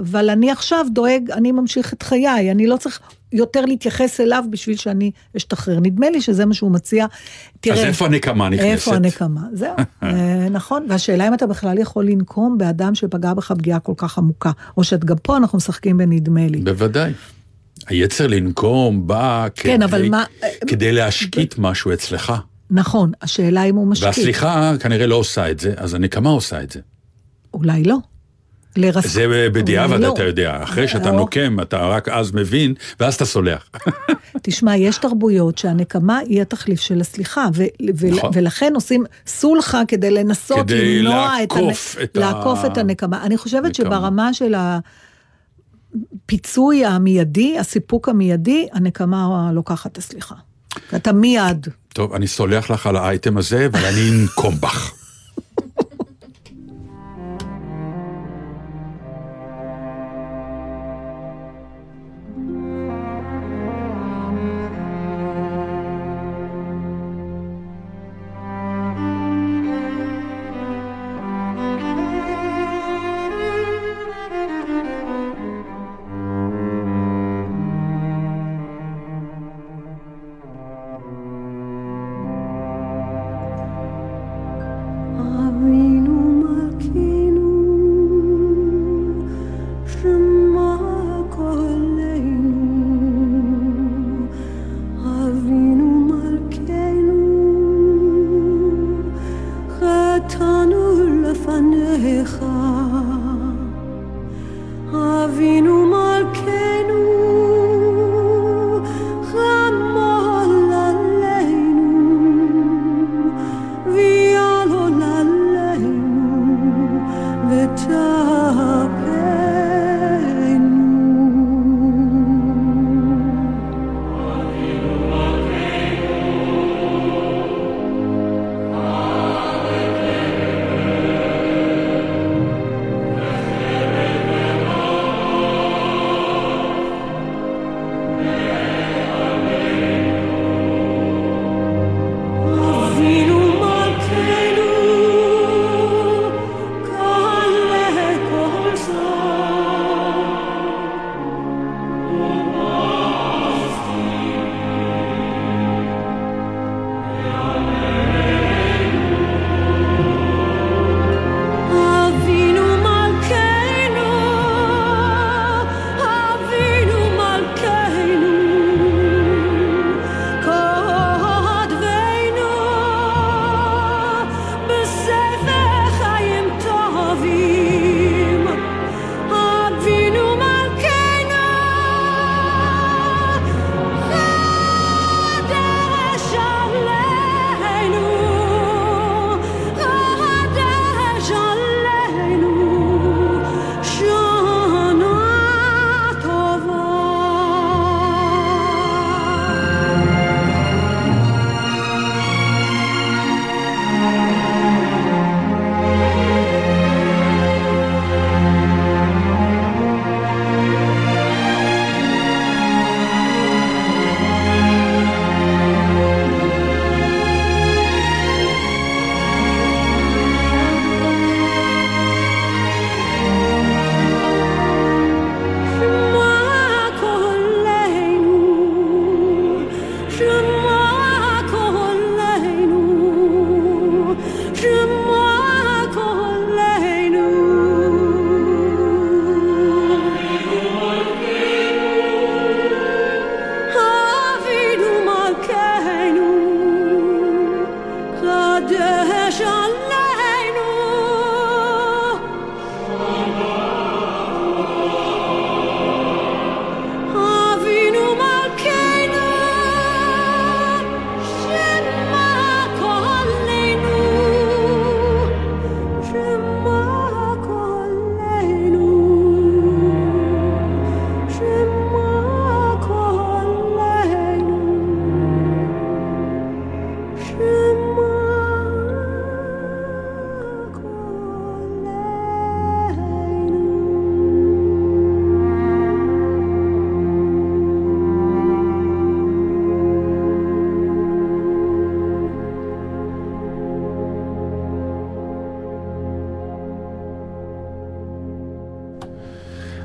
אבל אני עכשיו דואג, אני ממשיך את חיי, אני לא צריך יותר להתייחס אליו בשביל שאני אשתחרר. נדמה לי שזה מה שהוא מציע. תראה, אז איפה הנקמה נכנסת? איפה הנקמה? זהו, (laughs) אה, נכון. והשאלה אם אתה בכלל יכול לנקום באדם שפגע בך פגיעה כל כך עמוקה, או שגם פה אנחנו משחקים בנדמה לי. בוודאי. היצר לנקום בא כן, כדי, אבל מה- כדי להשקיט משהו אצלך. נכון, השאלה אם הוא משקיע. והסליחה כנראה לא עושה את זה, אז הנקמה עושה את זה. אולי לא. לרס... זה בדיעבד לא. אתה יודע, אחרי שאתה או- נוקם, אתה רק אז מבין, ואז אתה סולח. (laughs) תשמע, יש תרבויות שהנקמה היא התחליף של הסליחה, ו- ו- נכון. ולכן עושים סולחה כדי לנסות כדי למנוע לעקוף את, את ה- לעקוף את הנקמה. אני חושבת נקמה. שברמה של הפיצוי המיידי, הסיפוק המיידי, הנקמה לוקחת את הסליחה. אתה מיד. טוב, אני סולח לך על האייטם הזה, אבל אני אנקום בך.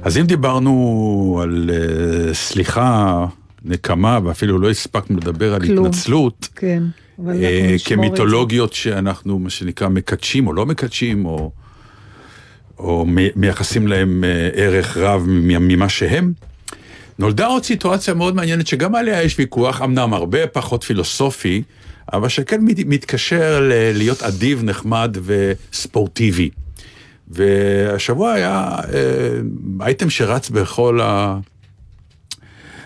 אז אם דיברנו על אה, סליחה, נקמה, ואפילו לא הספקנו לדבר על כלום. התנצלות, כן. זה. כמיתולוגיות שאנחנו, מה שנקרא, מקדשים או לא מקדשים, או, או מייחסים להם אה, ערך רב ממה שהם. נולדה עוד סיטואציה מאוד מעניינת, שגם עליה יש ויכוח, אמנם הרבה פחות פילוסופי, אבל שכן מת- מתקשר להיות אדיב, נחמד וספורטיבי. והשבוע היה אה, אייטם שרץ בכל, ה...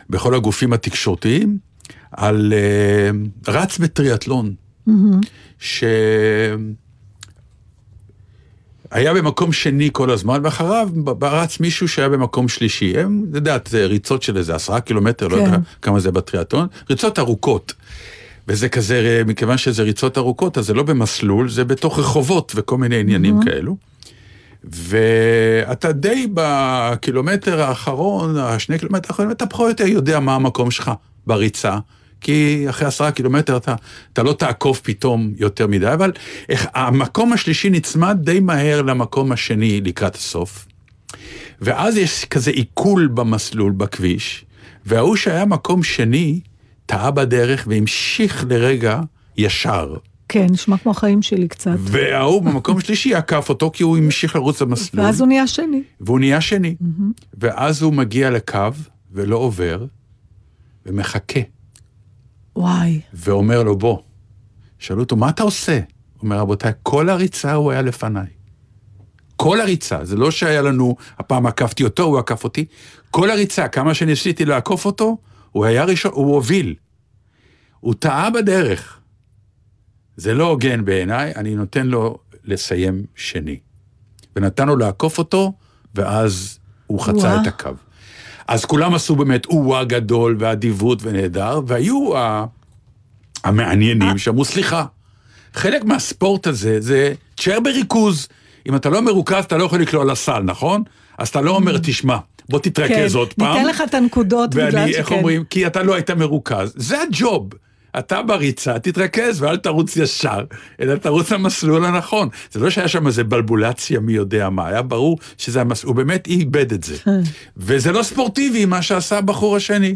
בכל הגופים התקשורתיים, על אה, רץ בטריאטלון, שהיה במקום שני כל הזמן, ואחריו רץ מישהו שהיה במקום שלישי. הם, את יודעת, זה ריצות של איזה עשרה קילומטר, לא כן. יודע כמה זה בטריאטלון, ריצות ארוכות. וזה כזה, מכיוון שזה ריצות ארוכות, אז זה לא במסלול, זה בתוך רחובות וכל מיני עניינים כאלו. ואתה די בקילומטר האחרון, השני קילומטר האחרונים, אתה פחות או יותר יודע מה המקום שלך בריצה. כי אחרי עשרה קילומטר אתה, אתה לא תעקוף פתאום יותר מדי, אבל איך, המקום השלישי נצמד די מהר למקום השני לקראת הסוף. ואז יש כזה עיכול במסלול, בכביש, וההוא שהיה מקום שני, טעה בדרך והמשיך לרגע ישר. כן, נשמע כמו החיים שלי קצת. וההוא במקום שלישי עקף אותו כי הוא המשיך לרוץ במסלול. ואז הוא נהיה שני. והוא נהיה שני. ואז הוא מגיע לקו ולא עובר, ומחכה, וואי. ואומר לו, בוא. שאלו אותו, מה אתה עושה? הוא אומר, רבותיי, כל הריצה הוא היה לפניי. כל הריצה, זה לא שהיה לנו, הפעם עקפתי אותו, הוא עקף אותי. כל הריצה, כמה שניסיתי לעקוף אותו, הוא היה ראשון, הוא הוביל. הוא טעה בדרך. זה לא הוגן בעיניי, אני נותן לו לסיים שני. ונתן לו לעקוף אותו, ואז הוא חצה וואה. את הקו. אז כולם עשו באמת או-אה גדול ואדיבות ונהדר, והיו ה... המעניינים שאמרו, סליחה, חלק מהספורט הזה זה תשאר בריכוז. אם אתה לא מרוכז, אתה לא יכול לקלוע לסל, נכון? אז אתה לא אומר, תשמע, בוא תתרכז עוד פעם. Mm. כן, ניתן לך את הנקודות בגלל ואני, שכן. איך אומרים? כי אתה לא היית מרוכז. זה הג'וב. אתה בריצה, תתרכז ואל תרוץ ישר, אלא תרוץ למסלול הנכון. זה לא שהיה שם איזה בלבולציה מי יודע מה, היה ברור שזה המסלול, הוא באמת איבד את זה. וזה לא ספורטיבי מה שעשה הבחור השני.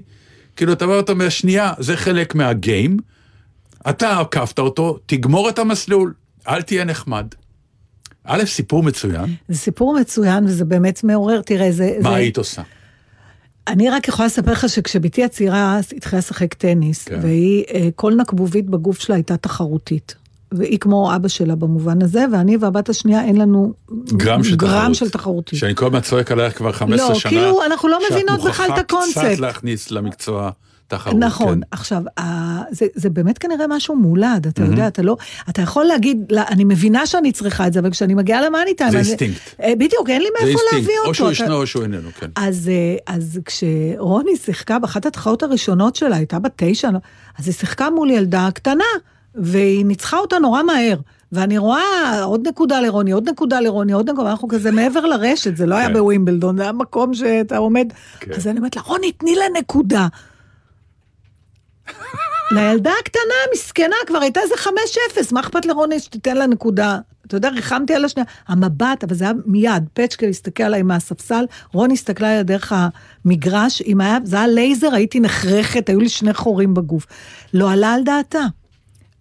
כאילו, אתה בא ואתה אומר, שנייה, זה חלק מהגיים, אתה עקפת אותו, תגמור את המסלול, אל תהיה נחמד. א', סיפור מצוין, זה סיפור מצוין וזה באמת מעורר, תראה, זה... מה זה... היית עושה? אני רק יכולה לספר לך שכשבתי הצעירה התחילה לשחק טניס, כן. והיא, אה, כל נקבובית בגוף שלה הייתה תחרותית. והיא כמו אבא שלה במובן הזה, ואני והבת השנייה אין לנו גרם של גרם תחרות. של תחרותית. שאני כל הזמן צועק עלייך כבר 15 לא, שנה. כאילו, אנחנו לא שאת מבינות בכלל את מוכרחה הקונספט. קצת להכניס למקצוע תחרות. נכון, כן. עכשיו, זה, זה באמת כנראה משהו מולד, אתה יודע, אתה לא, אתה יכול להגיד, לא, אני מבינה שאני צריכה את זה, אבל כשאני מגיעה ל money time, זה אני- אינסטינקט. אה, בדיוק, אין לי מאיפה להביא אותו. או שהוא אתה- ישנו או שהוא איננו, כן. אז, אה, אז כשרוני שיחקה באחת התחרות הראשונות שלה, הייתה בת תשע, אז היא שיחקה מול ילדה קטנה, והיא ניצחה אותה נורא מהר. ואני רואה עוד נקודה לרוני, עוד נקודה לרוני, עוד נקודה, אנחנו כזה מעבר לרשת, זה לא היה כן. בווימבלדון, זה היה מקום שאתה עומד. כן. אז אני אומרת לה, רוני, תני לה נקודה. לילדה הקטנה, מסכנה, כבר הייתה איזה חמש אפס, מה אכפת לרוני שתיתן לה נקודה? אתה יודע, ריחמתי על השנייה. המבט, אבל זה היה מיד, פצ'קל הסתכל עליי מהספסל, רוני הסתכלה עליי דרך המגרש, אם היה, זה היה לייזר, הייתי נחרכת, היו לי שני חורים בגוף. לא עלה על דעתה.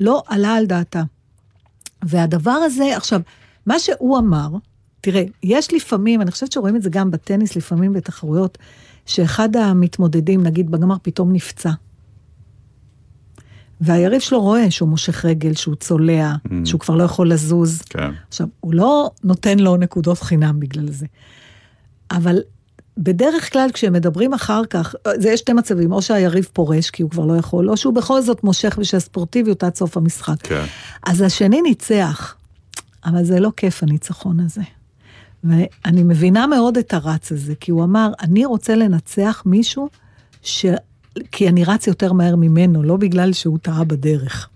לא עלה על דעתה. והדבר הזה, עכשיו, מה שהוא אמר, תראה, יש לפעמים, אני חושבת שרואים את זה גם בטניס, לפעמים בתחרויות, שאחד המתמודדים, נגיד בגמר, פתאום נפצע. והיריב שלו רואה שהוא מושך רגל, שהוא צולע, Mm. שהוא כבר לא יכול לזוז. כן. עכשיו, הוא לא נותן לו נקודות חינם בגלל זה. אבל בדרך כלל כשהם מדברים אחר כך, זה יש שתי מצבים, או שהיריב פורש כי הוא כבר לא יכול, או שהוא בכל זאת מושך בשביל הספורטיביות עד סוף המשחק. כן. אז השני ניצח, אבל זה לא כיף הניצחון הזה. ואני מבינה מאוד את הרץ הזה, כי הוא אמר, אני רוצה לנצח מישהו ש... כי אני רץ יותר מהר ממנו, לא בגלל שהוא טעה בדרך.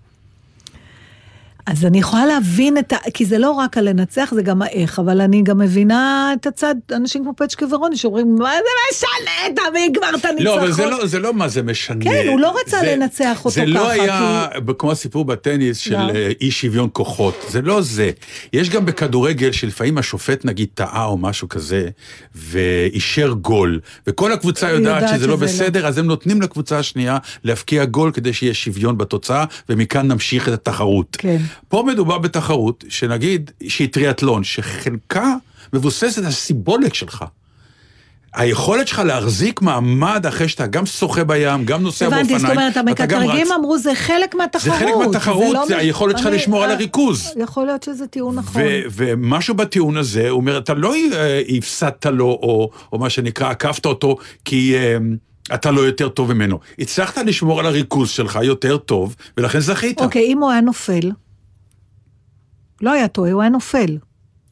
אז אני יכולה להבין את ה... כי זה לא רק הלנצח, זה גם האיך, אבל אני גם מבינה את הצד, אנשים כמו פצ'קה ורוני שאומרים, מה זה משנה, תביא כבר את הניצחון. לא, אבל זה לא, זה לא מה זה משנה. כן, הוא לא רצה זה- לנצח אותו זה לא ככה, היה כמו הסיפור בטניס של לא. אה, אי שוויון כוחות, זה לא זה. יש גם בכדורגל שלפעמים השופט נגיד טעה או משהו כזה, ואישר גול, וכל הקבוצה יודעת יודעת שזה לא שזה לא. בסדר, אז הם נותנים לקבוצה השנייה להבקיע גול כדי שיהיה שוויון בתוצאה, ומכאן נמשיך את התחרות. כן. פה מדובר בתחרות, שנגיד, שהיא טריאטלון, שחלקה מבוססת על סיבולת שלך. היכולת שלך להחזיק מעמד אחרי שאתה גם שוחה בים, גם נוסע באופניים, הבנתי, זאת אומרת, המקטרגים. אמרו, זה חלק מהתחרות. זה חלק מהתחרות, לא זה מ- היכולת שלך אני- לשמור על אה, הריכוז. יכול להיות שזה טיעון נכון. ו- ומשהו בטיעון הזה, הוא אומר, אתה לא אה, הפסדת לו, או, או מה שנקרא, עקפת אותו, כי אה, אתה לא יותר טוב ממנו. הצלחת לשמור על הריכוז שלך יותר טוב, ולכן זכית. אוקיי, אם הוא היה נופל, לא היה טועה, הוא היה נופל.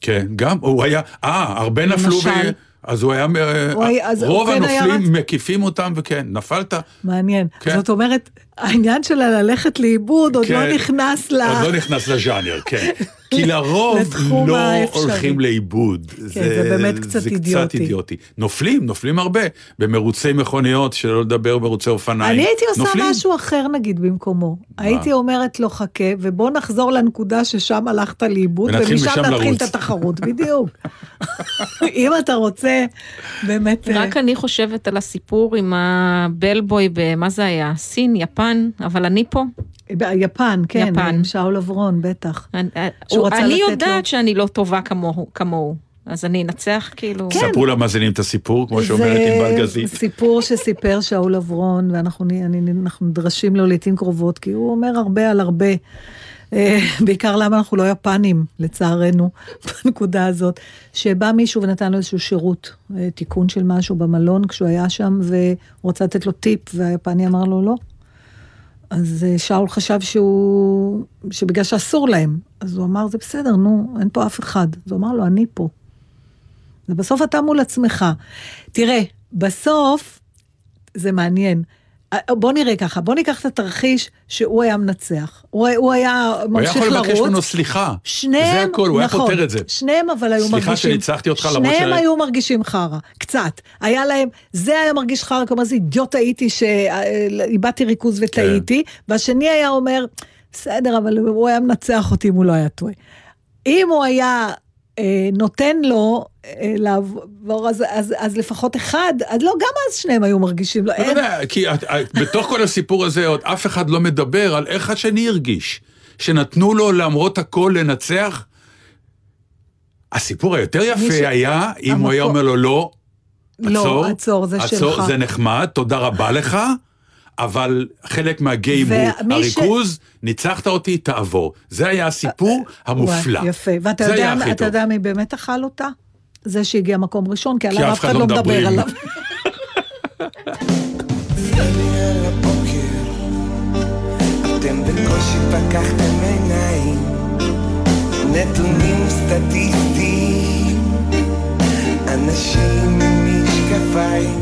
כן, גם, הוא היה, אה, הרבה נפלו, ו... למשל? אז הוא היה, אה, הוא היה- אז רוב הוא כן היה הנופלים רץ? מקיפים אותם, וכן, נפלת. מעניין. כן. זאת אומרת, העניין שלה ללכת לאיבוד עוד כן. לא נכנס ל... עוד לא נכנס לז'אנר, כן. (laughs) כי (laughs) לרוב לא האפשרי. הולכים לאיבוד. זה באמת קצת זה אידיוטי. קצת אידיוטי. נופלים, נופלים הרבה. במרוצי מכוניות, שלא לדבר במרוצי אופניים. אני הייתי עושה נופלים. משהו אחר נגיד במקומו. הייתי אומרת לו חכה, ובוא נחזור לנקודה ששם הלכת לאיבוד, ומשם משם נתחיל לרוץ. את התחרות, (laughs) בדיוק. (laughs) אם אתה רוצה, באמת... אה, רק אני חושבת על הסיפור עם הבלבוי במה זה היה? סין, יפן, אבל אני פה. יפן, כן, יפן. עם שאול אברון, בטח. אני- שהוא הוא- אני יודעת לו. שאני לא טובה כמוהו, כמוהו. אז אני אנצח כאילו... כן. ספרו למאזינים את הסיפור, כמו שאומרת ענבל גזית. זה סיפור שסיפר שאול אברון, ואנחנו נ- אני- אנחנו נדרשים לו לעיתים קרובות, כי הוא אומר הרבה על הרבה. אה, בעיקר למה אנחנו לא יפנים, לצערנו, (laughs) בנקודה הזאת. שבא מישהו ונתן לו איזשהו שירות, אה, תיקון של משהו במלון כשהוא היה שם, והוא רצה לתת לו טיפ, והיפני אמר לו לא. אז אה, שאול חשב שהוא, שבגלל שאסור להם, אז הוא אמר, זה בסדר, נו, אין פה אף אחד. אז הוא אמר לו, אני פה. ובסוף אתה מול עצמך. תראה, בסוף, זה מעניין. אה, בוא נראה ככה, בוא ניקח את התרחיש שהוא היה מנצח. הוא, הוא היה הוא היה ממשיך יכול לבקש ממנו לרוץ. סליחה. שניהם, זה הכל, הוא היה נכון, פותר את זה. שניהם אבל היו סליחה מרגישים... שניצחתי אותך למרות שניהם ש- היו מרגישים חרא, קצת. היה להם, זה היה מרגיש חרא, כמו איזה אידיוט הייתי שאיבדתי ריכוז וטעיתי, כן. והשני היה אומר, בסדר, אבל הוא היה מנצח אותי אם הוא לא היה טועה. אם הוא היה אה, נותן לו אה, לעבור, אז, אז, אז לפחות אחד, אז לא, גם אז שניהם היו מרגישים, לא, לא אין, יודע, כי את- את- בתוך כל הסיפור הזה עוד אף אחד לא מדבר על איך השני הרגיש. שנתנו לו למרות הכל לנצח. הסיפור היותר מי ש- יפה היה אם הוא היה אומר לו לא, לא, עצור, עצור, זה עצור, שלך. זה נחמד, תודה רבה לך, אבל חלק מהגיים הוא ומי ש- הריכוז, ניצחת אותי, תעבור. זה היה הסיפור המופלא. וואי, יפה. ואתה יודע, אתה. יודע מי באמת אכל אותה? זה שהגיע מקום ראשון, כי עליו אף אחד לא מדבר מדברים. עליו. על הבוקר, אתם בקושי פקחתם עיניים, נתונים סטטיסטיים, אנשים עם משקפיים,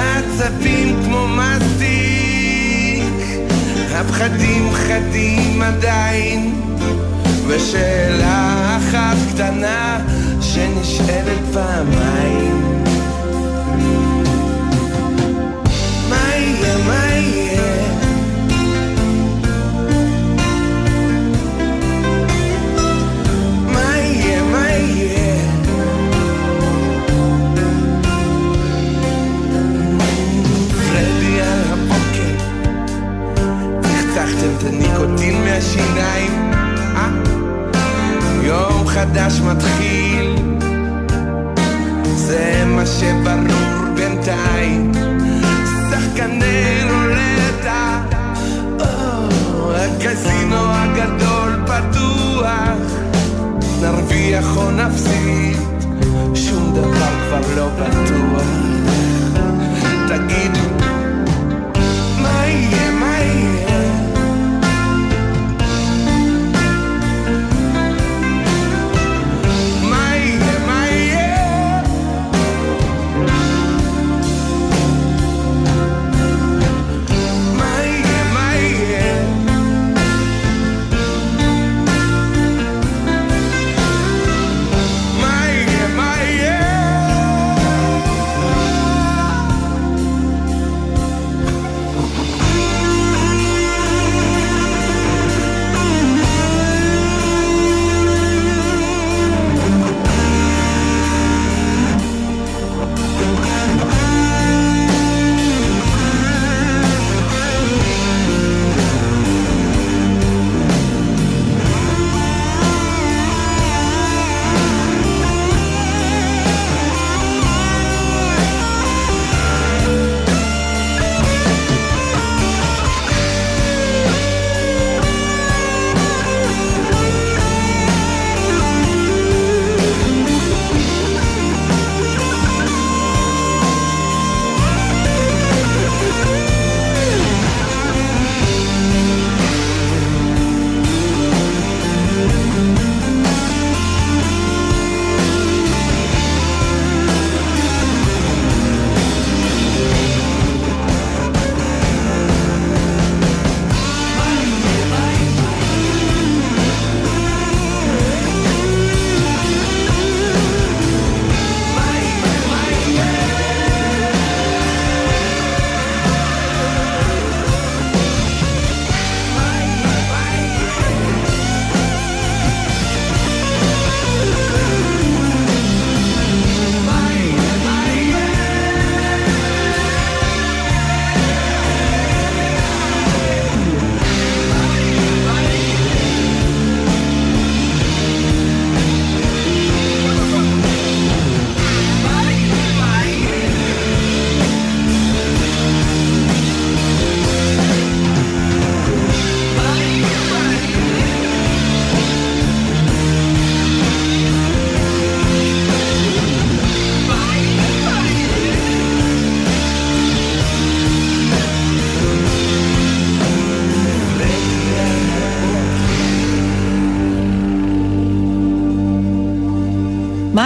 העצבים כמו מסטיק, הפחדים חדים עדיין, ושאלה אחת קטנה שנשאלת פעמיים.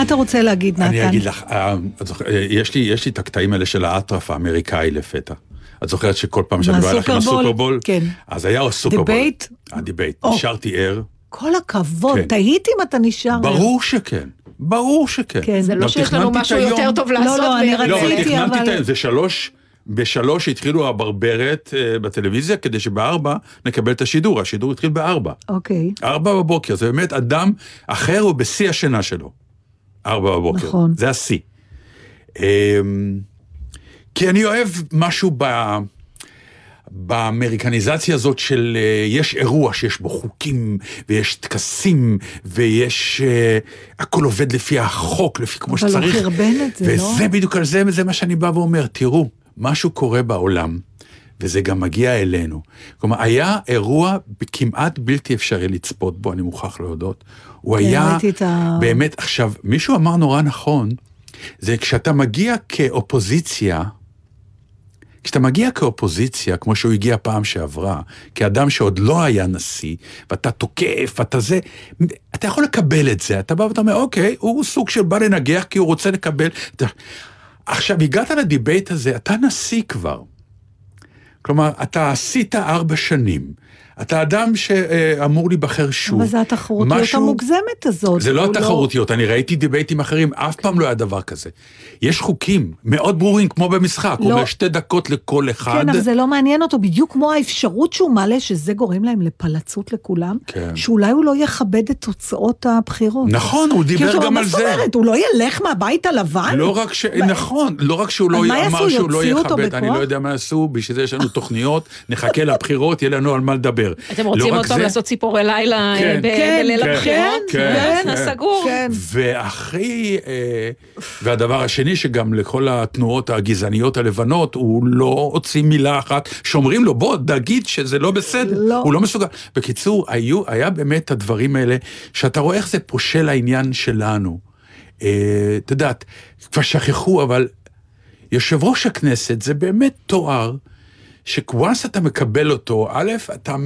אתה רוצה להגיד, נתן? אני אגיד לך, אה, אה, יש לי, יש לי את הקטעים האלה של האטרף האמריקאי לפתע. את זוכרת שכל פעם שאני בא לך עם מהסופרבול? הסופרבול? כן. אז היה סופרבול. debate? ה debate. או. נשארתי ער. כל הכבוד, כן. תהיתי אם אתה נשאר. ברור שכן. ברור שכן. כן. זה לא שיש לנו משהו היום. יותר טוב לא, לעשות. לא, אני לא, אבל רציתי, לילה. תכננתי אבל- את זה, שלוש, בשלוש התחילו הברברת אה, בטלוויזיה, כדי שבארבע נקבל את השידור. השידור התחיל בארבע. אוקיי. ארבע בבוקר, זה באמת אדם אחר הוא בשיא השינה שלו. ארבע בבוקר. נכון. זה השיא. אמ, כי אני אוהב משהו ב... באמריקניזציה הזאת של אה, יש אירוע שיש בו חוקים ויש טקסים ויש אה, הכל עובד לפי החוק לפי כמו אבל הוא שצריך. חרבן את זה, לא? וזה בדיוק על זה וזה מה שאני בא ואומר תראו משהו קורה בעולם וזה גם מגיע אלינו. כלומר היה אירוע כמעט בלתי אפשרי לצפות בו אני מוכרח להודות. הוא כן, היה באמת עכשיו מישהו אמר נורא נכון זה כשאתה מגיע כאופוזיציה. כשאתה מגיע כאופוזיציה, כמו שהוא הגיע פעם שעברה, כאדם שעוד לא היה נשיא, ואתה תוקף, אתה זה, אתה יכול לקבל את זה, אתה בא ואתה אומר, אוקיי, הוא סוג של בא לנגח כי הוא רוצה לקבל. אתה... עכשיו, הגעת לדיבייט הזה, אתה נשיא כבר. כלומר, אתה עשית ארבע שנים. אתה אדם שאמור להיבחר שוב. אבל זה התחרותיות משהו- המוגזמת הזאת. זה לא הוא התחרותיות, אני ראיתי דיבייטים אחרים, אף פעם לא היה דבר כזה. יש חוקים מאוד ברורים, כמו במשחק, לא. אומר שתי דקות לכל אחד. כן, אבל זה לא מעניין אותו, בדיוק כמו האפשרות שהוא מעלה, שזה גורם להם לפלצות לכולם, כן. שאולי הוא לא יכבד את תוצאות הבחירות. נכון, הוא דיבר גם מה על זאת זה. אומרת, הוא לא ילך מהבית הלבן? לא רק ש... נכון, לא רק שהוא לא אמר שהוא לא יכבד, אני? לא יודע מה יעשו, בשביל זה יש לנו תוכניות, נחכה לבחירות, יהיה לנו על מה לדבר. אתם לא רוצים רק עוד פעם זה, לעשות ציפורי לילה אה, כן. ב- כן, בליל כן, הבחירות? כן, אה, כן. סגור. כן. והכי, אה, והדבר השני, שגם לכל התנועות הגזעניות הלבנות, הוא לא הוציא מילה אחת, שאומרים לו, בוא, תגיד שזה לא בסדר, לא. הוא לא מסוגל. בקיצור, היו, היה באמת הדברים האלה, שאתה רואה איך זה פושל העניין שלנו. אה, את יודעת, כבר שכחו, אבל יושב ראש הכנסת זה באמת תואר. שוואנס אתה מקבל אותו, א', אתה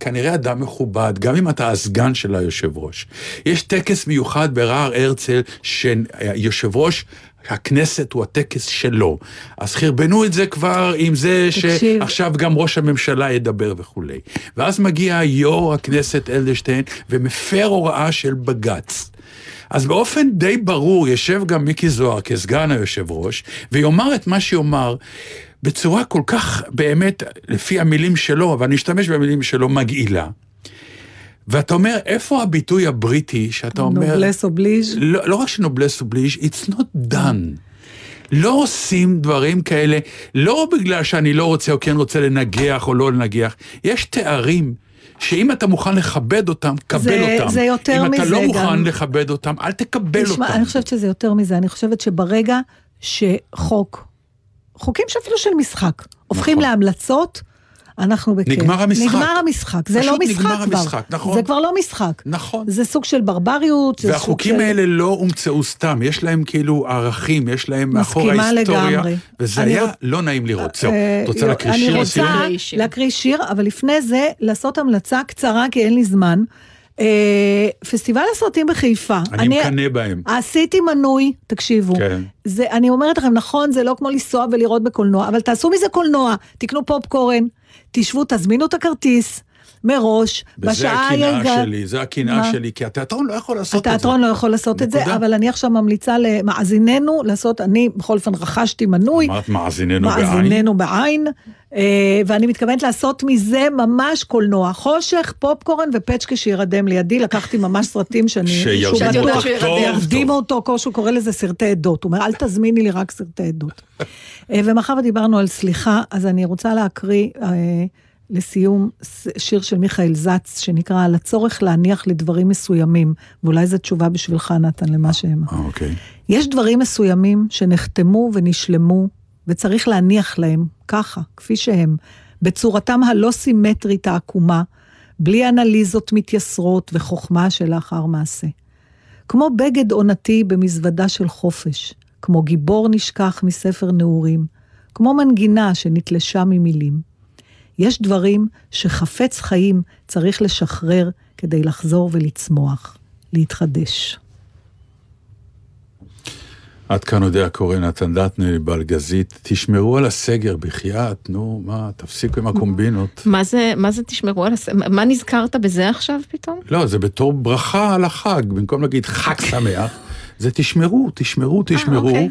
כנראה אדם מכובד, גם אם אתה הסגן של היושב ראש. יש טקס מיוחד ברער הרצל, שיושב ראש הכנסת הוא הטקס שלו. אז חרבנו את זה כבר עם זה תקשיב. שעכשיו גם ראש הממשלה ידבר וכולי. ואז מגיע יו"ר הכנסת אלדשטיין ומפר הוראה של בג"ץ. אז באופן די ברור יושב גם מיקי זוהר כסגן היושב ראש, ויאמר את מה שיאמר בצורה כל כך, באמת, לפי המילים שלו, אבל אני אשתמש במילים שלו, מגעילה. ואתה אומר, איפה הביטוי הבריטי שאתה אומר... noblesse oblige. לא, לא רק ש noblesse oblige, it's not done. לא עושים דברים כאלה, לא בגלל שאני לא רוצה או כן רוצה לנגח או לא לנגח. יש תארים שאם אתה מוכן לכבד אותם, קבל זה- אותם. זה יותר אם אתה מזה לא גם. מוכן לכבד אותם, אל תקבל תשמע, אותם. אני חושבת שזה יותר מזה, אני חושבת שברגע שחוק, חוקים שאפילו של משחק, הופכים נכון. להמלצות, אנחנו בכיף. נגמר המשחק. נגמר המשחק, זה פשוט לא משחק נגמר כבר. המשחק, נכון. זה כבר לא משחק. נכון. זה סוג של ברבריות, זה סוג והחוקים של... האלה לא הומצאו סתם, יש להם כאילו ערכים, יש להם מסכימה ההיסטוריה, לגמרי. וזה אני היה רוצ- לא נעים לראות. זהו, אה, את רוצה להקריא אני שיר רוצה? להקריא שיר. להקריא שיר, אבל לפני זה, לעשות המלצה קצרה, כי אין לי זמן. אה, פסטיבל הסרטים בחיפה. אני מקנא בהם. עשיתי מנוי, תקשיבו. כן. זה, אני אומרת לכם, נכון, זה לא כמו לנסוע ולראות בקולנוע, אבל תעשו מזה קולנוע, תקנו פופקורן, תשבו, תזמינו את הכרטיס מראש, וזה בשעה הקנאה היגע- שלי, זה הקנאה? שלי, כי התיאטרון לא יכול לעשות את זה. התיאטרון לא יכול לעשות את זה. אבל אני עכשיו ממליצה למאזיננו לעשות, אני בכל אופן רכשתי מנוי. אמרת מאזיננו בעין. מאזיננו בעין, ואני מתכוונת לעשות מזה ממש קולנוע. חושך, פופקורן ופצ'קה שירדם לידי, לקחתי ממש סרטים שאני... שירדימו אותו טוב. ירדימו אותו, כמו שהוא קורא לזה סרטי עדות. הוא אומר, אל תזמיני לי רק סרטי עדות. אה, ומאחר ודיברנו על סליחה, אז אני רוצה להקריא אה, לסיום שיר של מיכאל זץ, שנקרא על הצורך להניח לדברים מסוימים, ואולי זו תשובה בשבילך, נתן, למה שהם. אה, אוקיי. יש דברים מסוימים שנחתמו ונשלמו, וצריך להניח להם, ככה, כפי שהם, בצורתם הלא סימטרית העקומה, בלי אנליזות מתייסרות וחוכמה שלאחר מעשה. כמו בגד עונתי במזוודה של חופש, כמו גיבור נשכח מספר נעורים, כמו מנגינה שנתלשה ממילים. יש דברים שחפץ חיים צריך לשחרר כדי לחזור ולצמוח, להתחדש. עד כאן יודע קורא נתן דטנר בלגזית, תשמרו על הסגר, בחייאת, נו, מה, תפסיקו עם הקומבינות. מה זה, מה זה תשמרו על הס... מה נזכרת בזה עכשיו פתאום? לא, זה בתור ברכה על החג, במקום להגיד חג שמח, זה תשמרו, תשמרו, תשמרו. אוקיי.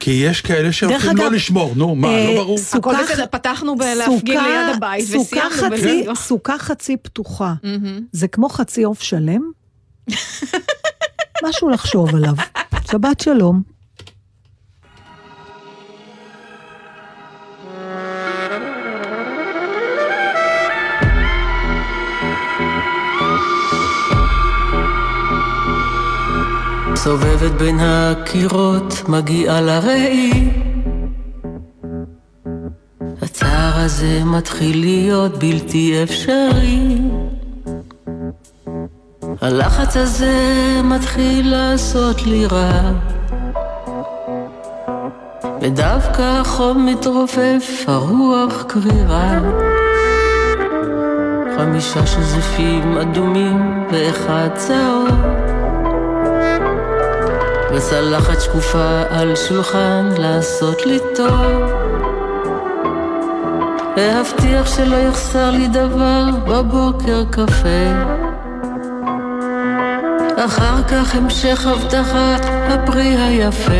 כי יש כאלה שהולכים לא לשמור, נו, מה, אה, לא ברור? סוכה- הכל בסדר, פתחנו בלהפגין ליד הבית וסיימנו חצי- בלהיות. סוכה חצי פתוחה. זה כמו חצי עוף שלם? (laughs) משהו לחשוב עליו. שבת שלום. סובבת בין הקירות, מגיעה לראי. הצער הזה מתחיל להיות בלתי אפשרי. הלחץ הזה מתחיל לעשות לי רע. ודווקא החום מתרופף, הרוח קרירה. חמישה שזיפים אדומים ואחד צהוב. וצלחת שקופה על שולחן לעשות לי טוב. להבטיח שלא יחסר לי דבר בבוקר קפה. אחר כך המשך הבטחת הפרי היפה.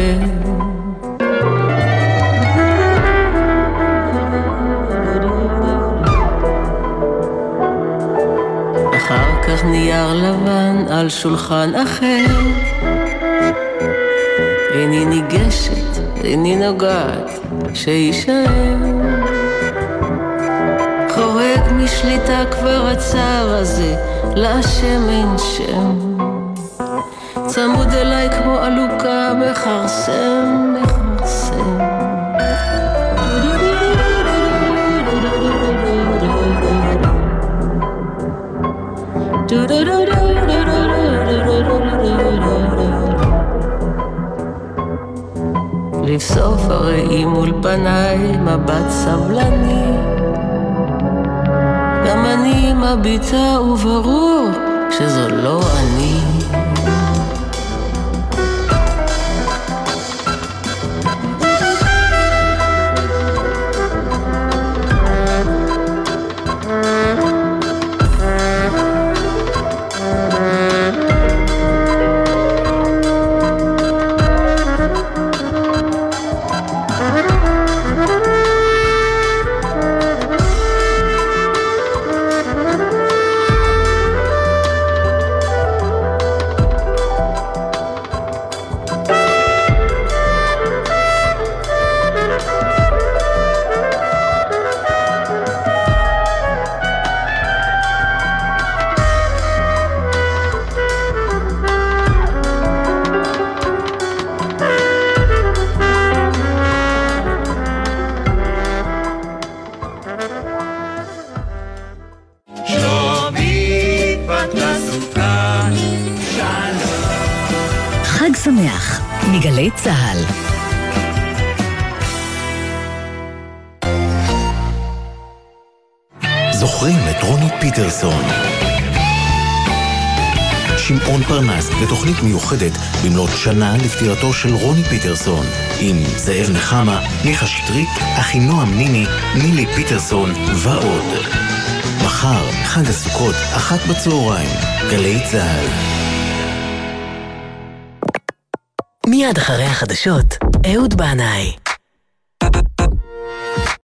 אחר כך נייר לבן על שולחן אחר. ניגשת, איני נוגעת, שיישאר. חורג משליטה כבר הצער הזה, להשם אין שם. צמוד אליי כמו עלוקה, מכרסם. לבסוף הראי מול פניי מבט סבלני. גם אני מביטה וברור שזו לא אני שנה לפטירתו של רוני פיטרסון עם זאב נחמה, מיכה שטרית, אחינועם ניני, נילי פיטרסון ועוד. מחר, חג הסוכות, אחת בצהריים, גלי צה"ל. מיד אחרי החדשות, אהוד בנאי.